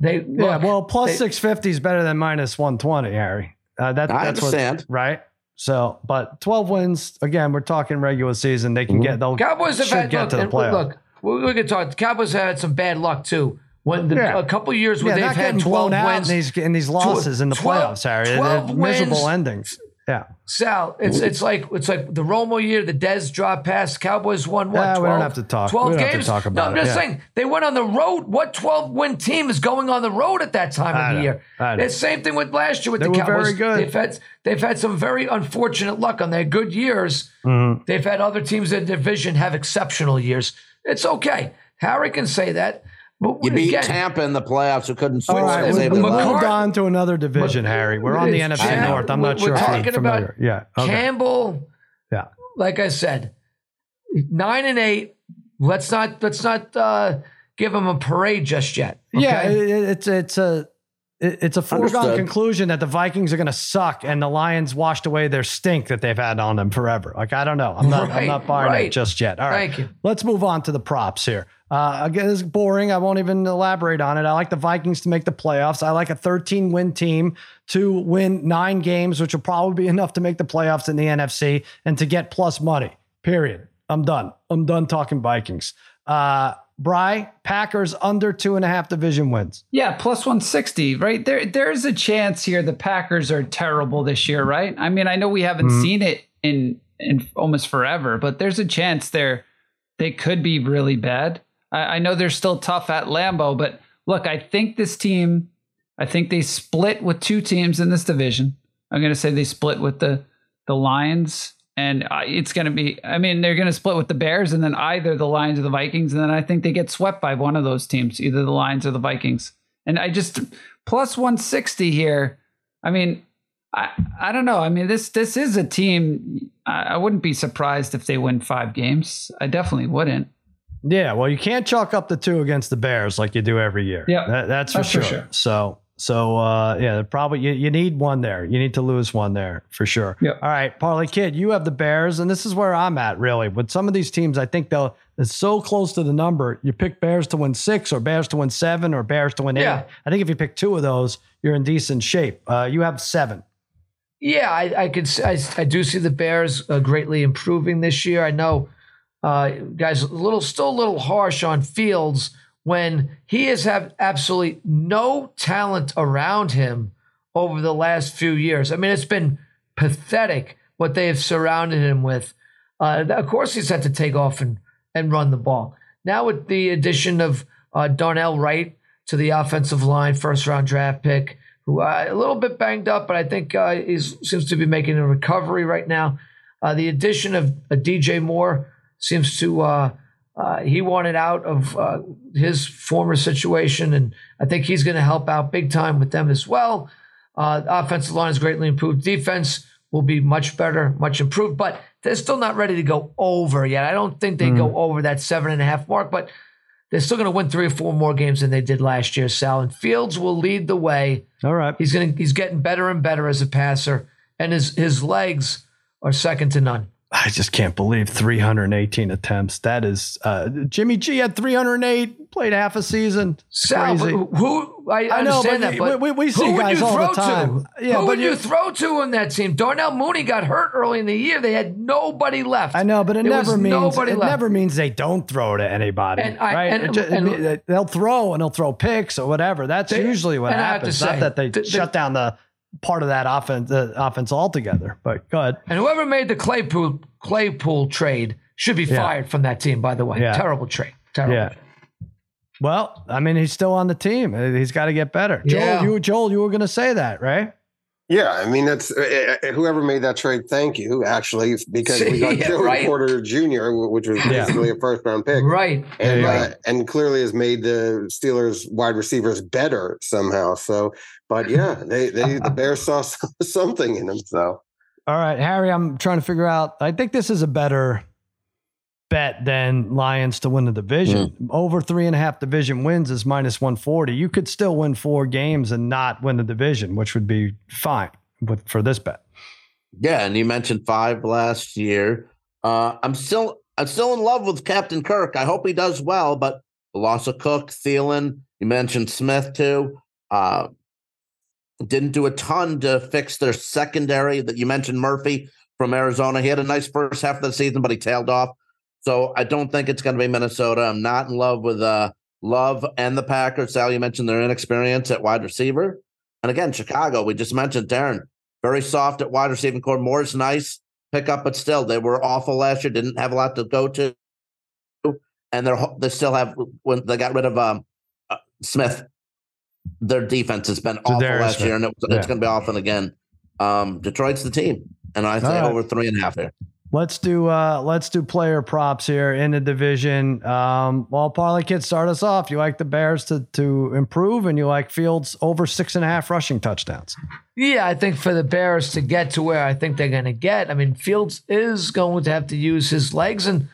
They yeah, well, plus they- 650 is better than minus 120, Harry. Uh, that, I that's understand. What, right? So, but 12 wins, again, we're talking regular season. They can get, they'll Cowboys have should had get look, to the and playoffs. look. We, we could talk. The Cowboys have had some bad luck too. When the, Yeah. a couple years where yeah, they've had twelve wins, in these, in these losses in the playoffs, Harry. They're 12 miserable endings. Yeah. Sal, it's it's like it's like the Romo year, the Dez drop pass. Cowboys won what? Yeah, 12, we don't have to talk. 12 We don't have games. to talk no, about I'm it, just yeah. saying they went on the road. What 12 win team is going on the road at that time I of the year? Know. It's same thing with last year with They the were Cowboys. very good. They've had they've had some very unfortunate luck on their good years. Mhm. They've had other teams in the division have exceptional years. It's okay. Harry can say that. But You beat again, Tampa in the playoffs, who couldn't All score right, we, we their McCart- lives. moved on to another division, But- Harry. We're on the it's NFC Cam- North. I'm not we're sure if talking you're familiar. about yeah. Okay. Campbell. Yeah. Like I said, nine and eight. Let's not let's not uh, give him a parade just yet. Yeah, okay? it, it- it's it's a it- it's a foregone Understood. conclusion that the Vikings are going to suck and the Lions washed away their stink that they've had on them forever. Like I don't know, I'm not I'm not buying right. it just yet. All right, Thank you. let's move on to the props here. Uh, again, this is boring. I won't even elaborate on it. I like the Vikings to make the playoffs. I like a 13 win team to win nine games, which will probably be enough to make the playoffs in the NFC and to get plus money. Period. I'm done. I'm done talking Vikings. Uh, Bry, Packers under two and a half division wins. Yeah, plus 160, right? There there's a chance here the Packers are terrible this year, right? I mean, I know we haven't Mhm. seen it in in almost forever, but there's a chance they're they could be really bad. I, I know they're still tough at Lambeau, but look, I think this team I think they split with two teams in this division. I'm gonna say they split with the the Lions. And it's going to be, I mean, they're going to split with the Bears and then either the Lions or the Vikings. And then I think they get swept by one of those teams, either the Lions or the Vikings. And I just, plus 160 here. I mean, I, I don't know. I mean, this this is a team. I, I wouldn't be surprised if they win five games. I definitely wouldn't. Yeah, well, you can't chalk up the two against the Bears like you do every year. Yeah, That- that's for that's for sure. sure. So, so uh, yeah, probably you, you need one there. You need to lose one there for sure. Yep. All right, Parlay Kid, you have the Bears, and this is where I'm at really. With some of these teams, I think they'll it's so close to the number. You pick Bears to win six, or Bears to win seven, or Bears to win Yeah. eight. I think if you pick two of those, you're in decent shape. Uh, you have seven. Yeah, I, I could. I, I do see the Bears uh, greatly improving this year. I know uh, guys, a little still a little harsh on Fields when he has had absolutely no talent around him over the last few years. I mean, it's been pathetic what they have surrounded him with. Uh, of course, he's had to take off and, and run the ball. Now, with the addition of uh, Darnell Wright to the offensive line, first round draft pick, who uh, a little bit banged up, but I think uh, he seems to be making a recovery right now. Uh, the addition of uh, DJ Moore seems to uh, he wanted out of uh, his former situation, and I think he's going to help out big time with them as well. Uh, offensive line is greatly improved. Defense will be much better, much improved, but they're still not ready to go over yet. I don't think they mm. go over that seven and a half mark, but they're still going to win three or four more games than they did last year. Sal and Fields will lead the way. All right, he's going he's getting better and better as a passer, and his his legs are second to none. I just can't believe 318 attempts. That is uh, Jimmy G had 308, played half a season. Sal, who I, I know, but, that, but we, we see guys all the time. To? Yeah, who would you throw to in that team? Darnell Mooney got hurt early in the year. They had nobody left. I know, but it there never means it left. never means they don't throw to anybody, and I, right? And, just, and, they'll throw and they'll throw picks or whatever. That's they, usually what happens. Not that they the, shut down the part of that offense uh, offense altogether. But go ahead. And whoever made the Claypool Claypool trade should be fired yeah. from that team. By the way, yeah. terrible trade. Terrible. Yeah. Trade. Well, I mean, he's still on the team. He's got to get better. Joel, you Joel, you were going to say that, right? Yeah, I mean that's uh, uh, whoever made that trade. Thank you, actually, because we got yeah, Joey right. Porter Jr., which was basically yeah. a first round pick, right? And right. Uh, and clearly has made the Steelers wide receivers better somehow. So, but yeah, they they the Bears saw something in them. So, all right, Harry, I'm trying to figure out. I think this is a better bet than Lions to win the division. Mm. Over three and a half division wins is minus 140. You could still win four games and not win the division, which would be fine with, for this bet. Yeah, and you mentioned five last year. Uh, I'm still I'm still in love with Captain Kirk. I hope he does well, but the loss of Cook, Thielen, you mentioned Smith too. Uh, didn't do a ton to fix their secondary. That you mentioned Murphy from Arizona. He had a nice first half of the season, but he tailed off. So I don't think it's going to be Minnesota. I'm not in love with uh, Love and the Packers. Sal, you mentioned their inexperience at wide receiver. And again, Chicago, we just mentioned Darren, very soft at wide receiving corps. Moore's nice pickup, but still, they were awful last year, didn't have a lot to go to. And they're they still have when they got rid of um, uh, Smith, their defense has been awful last Smith. year, and it, yeah. it's going to be awful again. Um, Detroit's the team, and I say right. over three and a half here. Let's do uh let's do player props here in the division. Um, well, Parlay Kid, start us off. You like the Bears to to improve, and you like Fields over six and a half rushing touchdowns. Yeah, I think for the Bears to get to where I think they're going to get, I mean, Fields is going to have to use his legs, and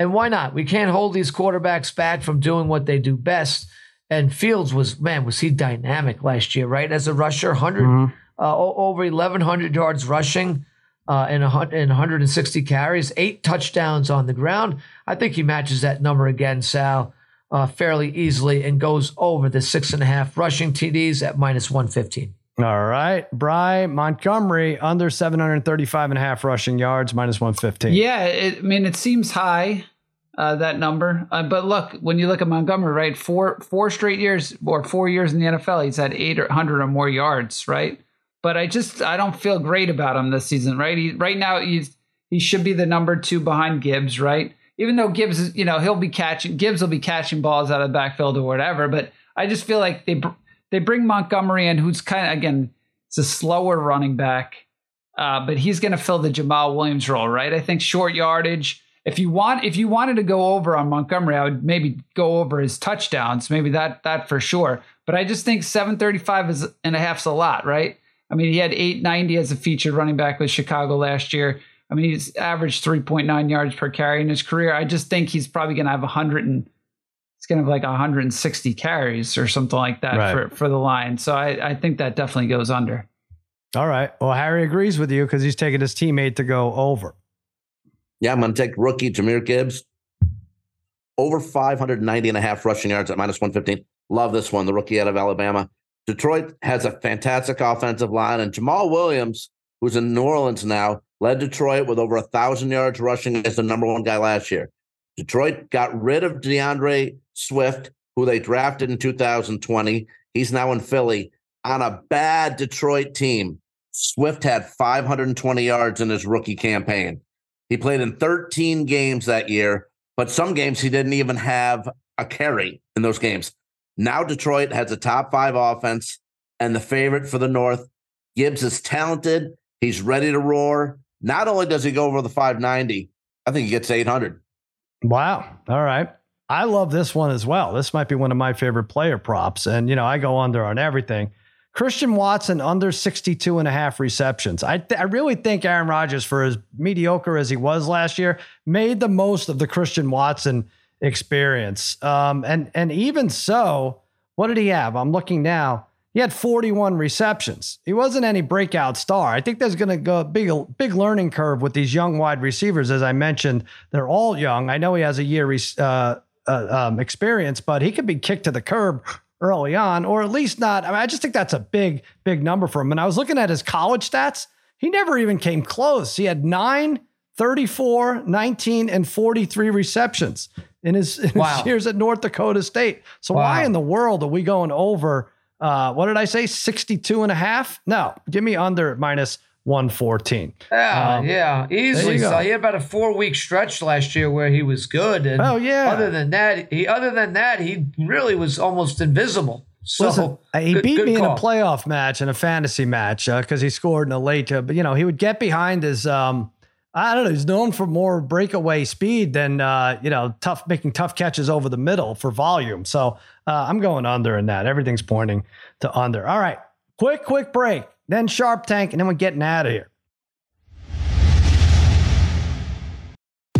and why not? We can't hold these quarterbacks back from doing what they do best. And Fields was man, was he dynamic last year, right? As a rusher, 100 mm-hmm. uh, over eleven hundred yards rushing uh, and, and 160 carries, eight touchdowns on the ground. I think he matches that number again, Sal, uh, fairly easily and goes over the six and a half rushing TDs at minus 115. All right. Bry Montgomery under 735 and a half rushing yards, minus 115. Yeah. It, I mean, it seems high, uh, that number. Uh, but look, when you look at Montgomery, right, four, four straight years or four years in the NFL, he's had 800 or more yards, right? But I just I don't feel great about him this season. Right, he, right now he's he should be the number two behind Gibbs. Right, even though Gibbs you know he'll be catching Gibbs will be catching balls out of the backfield or whatever. But I just feel like they they bring Montgomery in, who's kind of again it's a slower running back, uh, but he's going to fill the Jamaal Williams role. Right, I think short yardage. If you want, if you wanted to go over on Montgomery, I would maybe go over his touchdowns, maybe that that for sure. But I just think 735 is and a half's a lot, right? I mean, he had 890 as a featured running back with Chicago last year. I mean, he's averaged 3.9 yards per carry in his career. I just think he's probably going to have 100 and it's going to have like 160 carries or something like that right. for, for the line. So I, I think that definitely goes under. All right. Well, Harry agrees with you because he's taking his teammate to go over. Yeah, I'm going to take rookie Jahmyr Gibbs over 590 and a half rushing yards at minus 115. Love this one, the rookie out of Alabama. Detroit has a fantastic offensive line, and Jamaal Williams, who's in New Orleans now, led Detroit with over a thousand yards rushing as the number one guy last year. Detroit got rid of D'Andre Swift, who they drafted in 2020. He's now in Philly on a bad Detroit team. Swift had 520 yards in his rookie campaign. He played in 13 games that year, but some games he didn't even have a carry in those games. Now Detroit has a top five offense and the favorite for the North. Gibbs is talented. He's ready to roar. Not only does he go over the 590, I think he gets 800. Wow. All right. I love this one as well. This might be one of my favorite player props. And, you know, I go under on everything. Christian Watson under 62 and a half receptions. I, th- I really think Aaron Rodgers, for as mediocre as he was last year, made the most of the Christian Watson experience. Um, and, and even so, what did he have? I'm looking now. He had 41 receptions. He wasn't any breakout star. I think there's going to go a big, big learning curve with these young wide receivers. As I mentioned, they're all young. I know he has a year uh, uh, um, experience, but he could be kicked to the curb early on, or at least not. I, mean, I just think that's a big, big number for him. And I was looking at his college stats. He never even came close. He had nine, 34, 19, and 43 receptions in his, in wow. his years at North Dakota State. So wow. why in the world are we going over, uh, what did I say, 62 and a half? No, give me under minus 114. Yeah, um, yeah, easily. So he had about a four week stretch last year where he was good. And oh yeah. Other than that, he other than that, he really was almost invisible. So Listen, he good, beat good me call. in a playoff match and a fantasy match because uh, he scored in a late. Uh, but you know, he would get behind his. Um, I don't know. He's known for more breakaway speed than uh, you know, tough making tough catches over the middle for volume. So uh, I'm going under in that. Everything's pointing to under. All right, quick, quick break then Sharp Tank, and then we're getting out of here.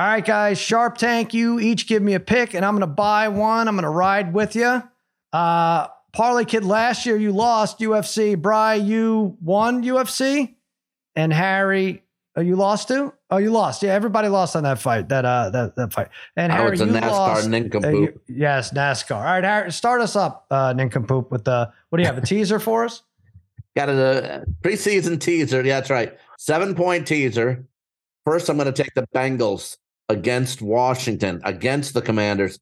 All right, guys, Sharp Tank, you each give me a pick, and I'm going to buy one. I'm going to ride with you. Uh, Parlay Kid, last year you lost UFC. Bry, you won UFC. And Harry, oh, you lost too? Oh, you lost. Yeah, everybody lost on that fight. That uh, that, that fight. And Harry, it's a you NASCAR lost. nincompoop. Uh, you, yes, NASCAR. All right, Harry, start us up, uh, nincompoop, with the what do you have? A teaser for us? Got a preseason teaser. Yeah, that's right. Seven point teaser. First, I'm going to take the Bengals against Washington, against the Commanders,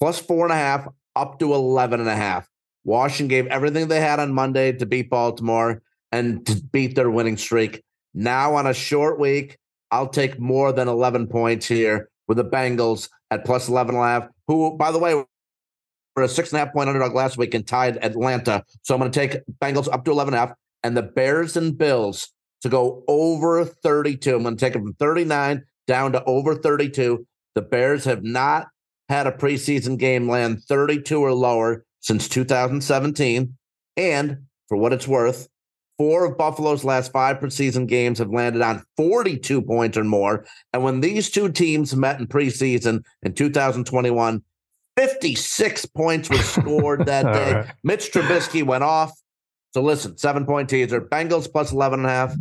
plus four and a half, up to 11 and a half. Washington gave everything they had on Monday to beat Baltimore and to beat their winning streak. Now, on a short week, I'll take more than 11 points here with the Bengals at plus 11 and a half, who, by the way, were a six and a half point underdog last week and tied Atlanta. So I'm going to take Bengals up to 11 and a half and the Bears and Bills to go over 32. I'm going to take them from 39 down to over 32. The Bears have not had a preseason game land 32 or lower since 2017. And for what it's worth. Four of Buffalo's last five preseason games have landed on 42 points or more. And when these two teams met in preseason in 2021, 56 points were scored that day. right. Mitch Trubisky went off. So listen, seven point teaser, Bengals plus 11 and a half,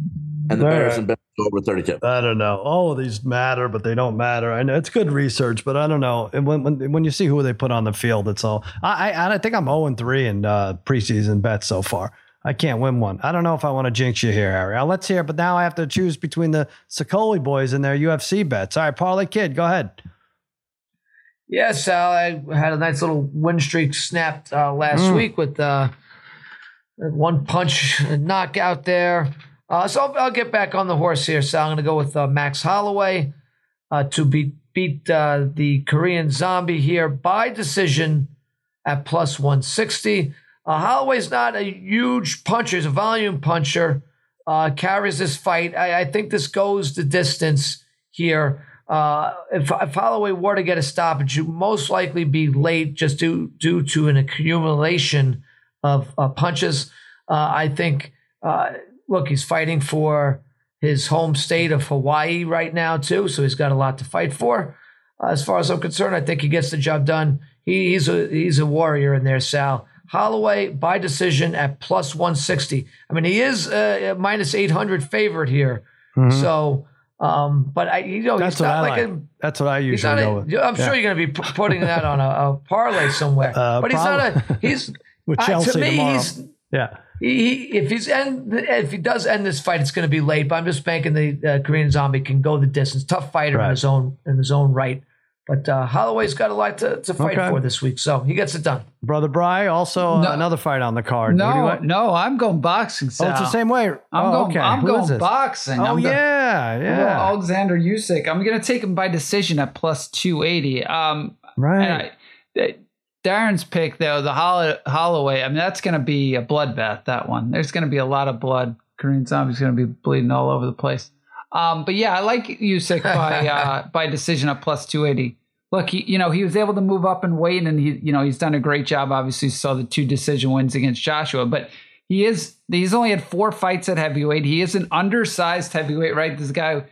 and the All Bears right. and Bills over 32. I don't know. All of these matter, but they don't matter. I know it's good research, but I don't know. And when when, when you see who they put on the field, it's all. I I, I think I'm 0 and 3 in uh, preseason bets so far. I can't win one. I don't know if I want to jinx you here, Harry. Uh, let's hear. But now I have to choose between the Sicoli boys and their UFC bets. All right, Parlay Kid, go ahead. Yeah, Sal, I had a nice little win streak snapped uh, last Mm. week with uh, one punch knockout there. Uh, so I'll, I'll get back on the horse here. So I'm going to go with uh, Max Holloway uh, to beat beat uh, the Korean Zombie here by decision at plus 160. Uh, Holloway's not a huge puncher; he's a volume puncher. Uh, carries this fight. I, I think this goes the distance here. If, if Holloway were to get a stoppage, would most likely be late just due due to an accumulation of punches. I think. Look, he's fighting for his home state of Hawaii right now too, so he's got a lot to fight for. Uh, as far as I'm concerned, I think he gets the job done. He, he's a he's a warrior in there, Sal. Holloway by decision at plus 160. I mean, he is uh, minus 800 favorite here. So, um, but I, you know, Mm-hmm. That's he's what not I like like. a That's what I usually go with. I'm Yeah. sure you're going to be putting that on a, a parlay somewhere. Uh, but he's not a. He's With uh, to me. tomorrow. He's Yeah. He, he, if he's end, if he does end this fight, it's going to be late. But I'm just banking the uh, Korean Zombie can go the distance. Tough fighter in his own in his own right. But uh, Holloway's got a lot to, to fight Okay. for this week, so he gets it done. Brother Bry, also uh, No. another fight on the card. Who do you No, no, I'm going boxing. Oh, it's the same way. I'm oh, going. okay. I'm Who is going boxing. Oh, I'm yeah. I'm going Yeah. Alexander Usyk. I'm going to take him by decision at plus two eighty. Um, Right. and I, Darren's pick though, the Holl- Holloway. I mean, that's going to be a bloodbath. That one. There's going to be a lot of blood. Korean Zombie's going to be bleeding all over the place. Um, but yeah, I like Usyk by uh, by decision at plus two eighty. Look, he, you know, he was able to move up in weight, and he, you know, he's done a great job. Obviously, saw the two decision wins against Joshua, but he is he's only had four fights at heavyweight. He is an undersized heavyweight, right? This guy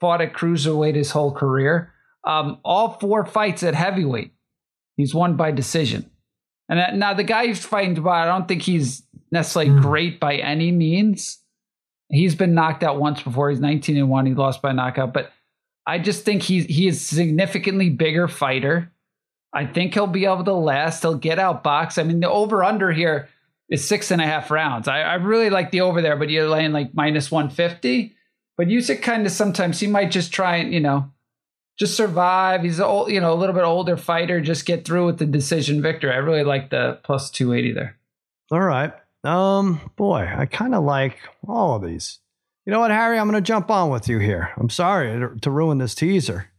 fought at cruiserweight his whole career. Um, all four fights at heavyweight, he's won by decision. And that, now the guy he's fighting by, I don't think he's necessarily hmm. great by any means. He's been knocked out once before. He's 19 and one. He lost by knockout, but I just think he's he is significantly bigger fighter. I think he'll be able to last. He'll get out box. I mean, the over under here is six and a half rounds. I, I really like the over there, but you're laying like minus 150. But Usyk kind of sometimes he might just try and, you know, just survive. He's a old, you know, a little bit older fighter, just get through with the decision victory. I really like the plus 280 there. All right. Um, boy, I kind of like all of these. You know what, Harry? I'm going to jump on with you here. I'm sorry to, to ruin this teaser.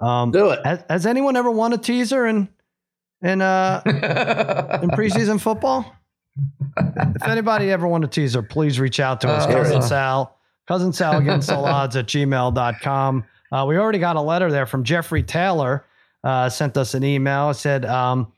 Um, Do it. Has, has anyone ever won a teaser in in uh in preseason football? if anybody ever won a teaser, please reach out to us. Uh, Cousin uh. Sal, Cousin Sal against all odds at gmail.com. Uh, we already got a letter there from Jeffrey Taylor. Uh, sent us an email. It said, um,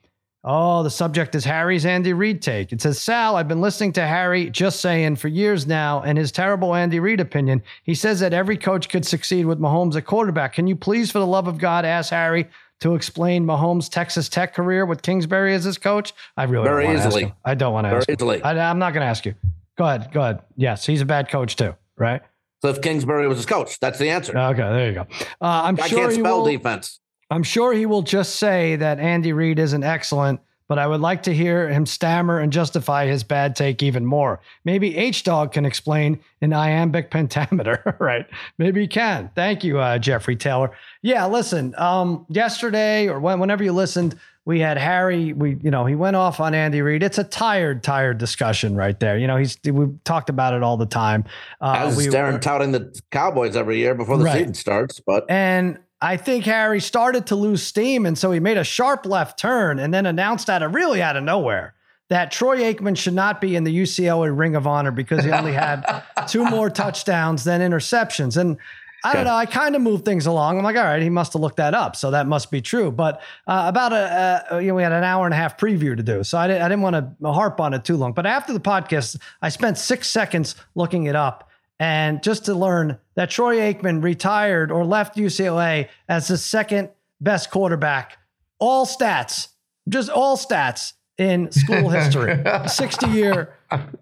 Oh, the subject is Harry's Andy Reid take. It says, Sal, I've been listening to Harry just saying for years now, and his terrible Andy Reid opinion. He says that every coach could succeed with Mahomes at quarterback. Can you please, for the love of God, ask Harry to explain Mahomes' Texas Tech career with Kingsbury as his coach? I really Very don't easily. him. I don't want to Very ask him. easily. I, I'm not going to ask you. Go ahead. Go ahead. Yes, he's a bad coach too, right? Cliff Kingsbury was his coach. That's the answer. Okay, there you go. Uh, I'm I sure can't spell will, defense. I'm sure he will just say that Andy Reid isn't excellent, but I would like to hear him stammer and justify his bad take even more. Maybe H Dog can explain an iambic pentameter, right? Maybe he can. Thank you, uh, Jeffrey Taylor. Yeah, listen. Um, yesterday or when, whenever you listened, we had Harry. We, you know, he went off on Andy Reid. It's a tired, tired discussion right there. You know, he's we talked about it all the time. Uh, As we- Darren touting the Cowboys every year before the Right. season starts, but and I think Harry started to lose steam. And so he made a sharp left turn and then announced out of really out of nowhere that Troy Aikman should not be in the UCLA Ring of Honor because he only had two more touchdowns than interceptions. And I don't know. I kind of moved things along. I'm like, all right, he must have looked that up, so that must be true. But uh, about a, uh, you know, we had an hour and a half preview to do, so I didn't, I didn't want to harp on it too long. But after the podcast, I spent six seconds looking it up, and just to learn that Troy Aikman retired or left UCLA as the second best quarterback, all stats, just all stats in school history, 60 year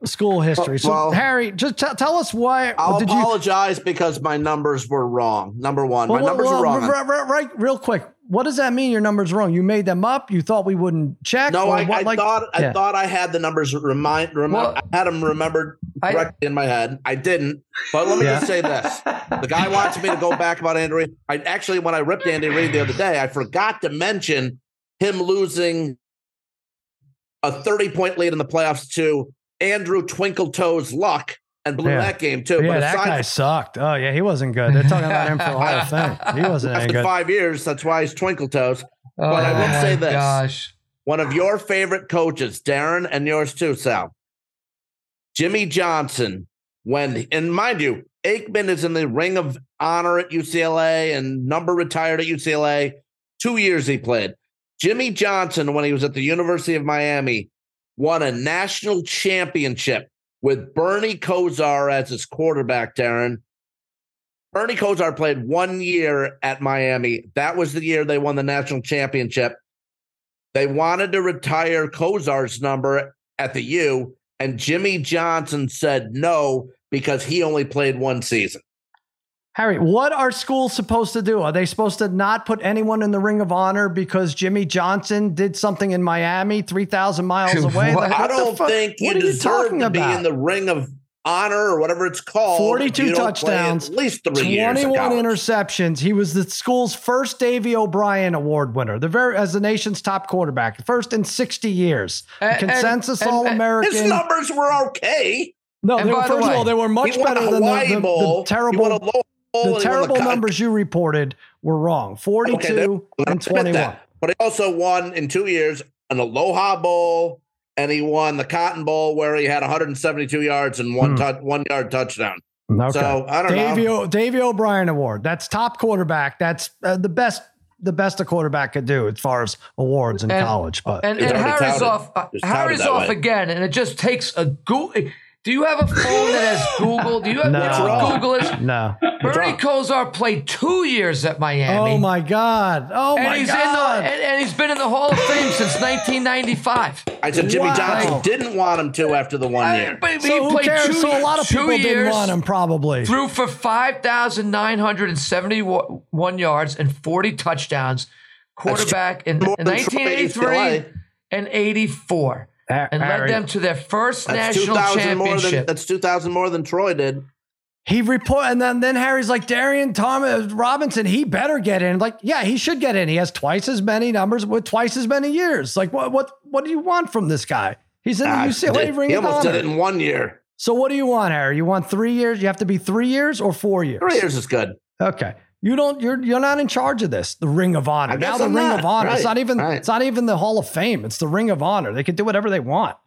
school history. So, Well- Harry, just t- tell us why. I'll did you, apologize because my numbers were wrong. Number one, my Well, numbers well, are wrong. Right, right, right, real quick. What does that mean? Your numbers wrong? You made them up? You thought we wouldn't check? No, I, what, I like- thought I thought I had the numbers remind, remind Well, I had them remembered I- in my head. I didn't. But let me Yeah. just say this: the guy wants me to go back about Andy Reid. I actually, when I ripped Andy Reid the other day, I forgot to mention him losing a thirty-point lead in the playoffs to Andrew Twinkletoes Luck and blew Yeah. that game too. Yeah, but that guy sucked. Oh, yeah, he wasn't good. They're talking about him for the whole thing. He wasn't any after good. five years, that's why he's Twinkletoes. Oh, But I will say this. Gosh. one of your favorite coaches, Darren, and yours too, Sal. Jimmy Johnson, when, and mind you, Aikman is in the ring of honor at UCLA and number retired at UCLA. Two years he played. Jimmy Johnson, when he was at the University of Miami, won a national championship with Bernie Kosar as his quarterback, Darren. Bernie Kosar played one year at Miami. That was the year they won the national championship. They wanted to retire Kosar's number at the U, and Jimmy Johnson said no because he only played one season. Harry, what are schools supposed to do? Are they supposed to not put anyone in the ring of honor because Jimmy Johnson did something in Miami 3,000 miles away? What? Like, I don't fuck- think you what are you deserve talking to be about? in the ring of honor or whatever it's called. 42 if you don't play touchdowns, at least three years. 21 interceptions. He was the school's first Davey O'Brien Award winner, the very as the nation's top quarterback, first in 60 years. And- and- Consensus and- All His numbers were okay. No, they were, by the first of all, they were much better than the, the- the Bowl. He won a terrible, low bowl the and he won terrible cut- numbers you reported were wrong. 42 Okay, and Admit 21. that. But he also won in two years an Aloha Bowl, and he won the Cotton Bowl where he had 172 yards and one Hmm. touch, one yard touchdown. Okay. So I don't Davey, know. o, Davey O'Brien Award. That's top quarterback. That's uh, the best. The best a quarterback could do as far as awards in And- college. But And, It's and Harry's touted. off. Uh, Harry's off way. again, and it just takes a Google. Do you have a phone that has Google? Do you have No. what's What's what wrong? Google is? no. What's Bernie wrong? Kosar played two years at Miami. Oh my god. Oh and my he's god. in the and, and he's been in the Hall of Fame since 1995. I said Jimmy Wow. Johnson didn't want him to after the one I- year. but so he who played cares? two, so a lot of two people didn't want him. Probably. Threw for 5,971 yards and 40 touchdowns. Quarterback in, in 1983 and 84. Ha- And led them to their first That's national 2,000 more than championship. that's 2,000 more than Troy did. He report and then then Harry's like Dorian Thompson-Robinson. He better get in. Like yeah, he should get in. He has twice as many numbers with twice as many years. Like what what what do you want from this guy? He's in the Ah, UCLA did- ring he of almost honor. did it in one year. So what do you want, Harry? You want three years? You have to be three years or four years? Three years is good. Okay. You don't. You're you're not in charge of this. The Ring of Honor. I Now the I'm Ring not. of Honor. It's not even. right. It's not even the Hall of Fame. It's the Ring of Honor. They can do whatever they want.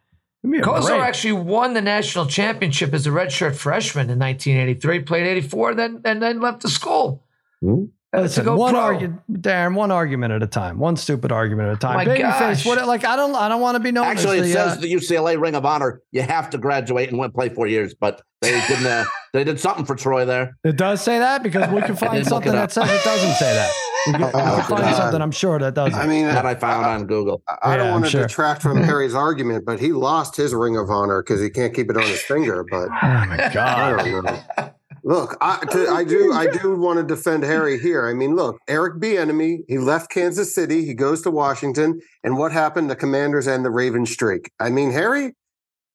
Give me a Kosar break. actually won the national championship as a redshirt freshman in 1983. Played 84, then and then left the school. Hmm? Uh, to Listen, go one pro. argument, Darren. One argument at a time. One stupid argument at a time. my Babyface. gosh. What? Like I don't. I don't want to be known Actually, as it says uh, the UCLA Ring of Honor. You have to graduate and went play four years, but they didn't. Uh, they did something for Troy there. it does say that because we can find something that says it doesn't say that. We can, Oh, find something. I'm sure that doesn't. I mean, That I found on Google. I don't Yeah, want I'm to sure. detract from Harry's argument, but he lost his ring of honor because he can't keep it on his finger. But oh my I god. Look, I, to, I do, I do want to defend Harry here. I mean, look, Eric Bieniemy, he left Kansas City, he goes to Washington, and what happened? The Commanders and the Ravens streak. I mean, Harry,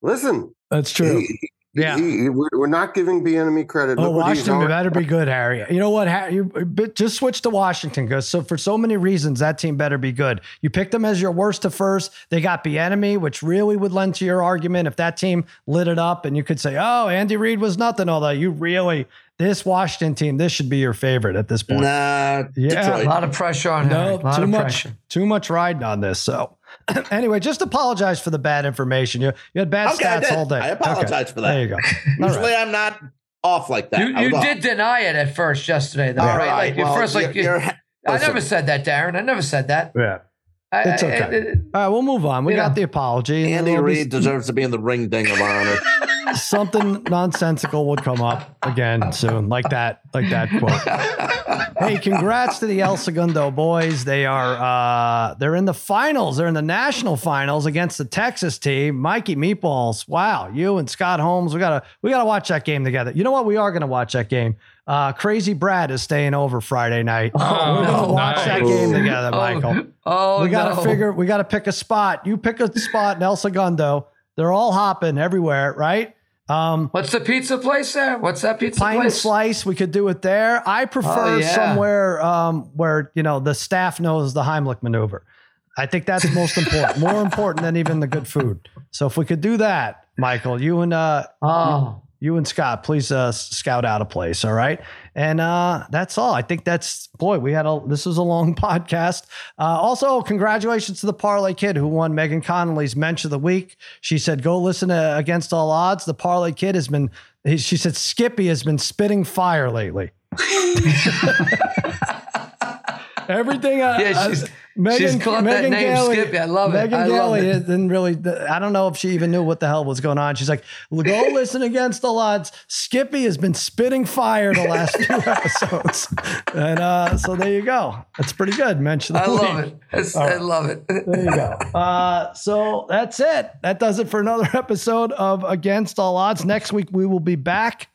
listen, That's true. he- Yeah. he- he- we're, we're not giving Bieniemy credit. Oh, Look he's Washington on- better be good, Harry. You know what, Harry? You just switch to Washington because so for so many reasons that team better be good. You picked them as your worst to first. They got Bieniemy, which really would lend to your argument if that team lit it up and you could say, "Oh, Andy Reid was nothing." Although you really this Washington team, this should be your favorite at this point. Nah, Yeah. A lot of pressure on him. No, a lot too of much, pressure. too much riding on this. So, anyway, just apologize for the bad information. You you had bad Okay, stats all day. I apologize for that. There you go. Usually, right. I'm not off like that. You, I was you off. did deny it at first yesterday, though, All right? right, Like you well, first, like you're- you're- I never said that, Darren. I never said that. Yeah. I- It's okay. I- All right, we'll move on. We got know. the apology. and Andy there'll be Reid deserves to be in the ring ding of honor. something nonsensical would come up again soon, like that, like that quote. hey, congrats to the El Segundo boys. They are uh they're in the finals. They're in the national finals against the Texas team. Mikey Meatballs. Wow, you and Scott Holmes. We gotta we gotta watch that game together. You know what? We are gonna watch that game. Uh, Crazy Brad is staying over Friday night. Oh, We're gonna watch that game together, Michael. Oh, we got to no. figure. We got to pick a spot. You pick a spot in El Segundo. They're all hopping everywhere, right? Um, What's the pizza place there? What's that pizza place? Pine place? Slice. We could do it there. I prefer Oh, yeah. somewhere um, where you know the staff knows the Heimlich maneuver. I think that's most important, more important than even the good food. So if we could do that, Michael, you and uh, Oh, you and Scott, please uh, scout out a place. All right. And uh, that's all. I think that's, boy, we had a, this was a long podcast. Uh, also, congratulations to the Parlay Kid who won Megan Connolly's Mensch of the Week. She said, go listen to Against All Odds. The Parlay Kid has been, he, she said, Skippy has been spitting fire lately. Everything. Uh, Yeah, she's- Megan, she's caught that name, Skippy. I love it. Megan I it. didn't really. I don't know if she even knew what the hell was going on. She's like, "Well, "Go listen against the odds." Skippy has been spitting fire the last few episodes, and uh, so there you go. That's pretty good. Mention the I love it. That's- I love it. There you go. Uh, so that's it. That does it for another episode of Against All Odds. Next week we will be back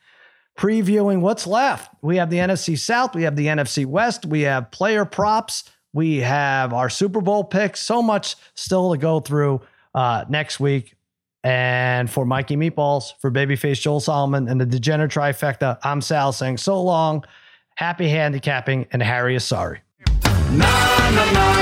previewing what's left. We have the NFC South, we have the NFC West, we have player props, we have our Super Bowl picks. So much still to go through uh, next week. And for Mikey Meatballs, for Babyface Joel Solomon and the Degenerate Trifecta, I'm Sal saying so long, happy handicapping, and Harry is sorry. Na, na, na,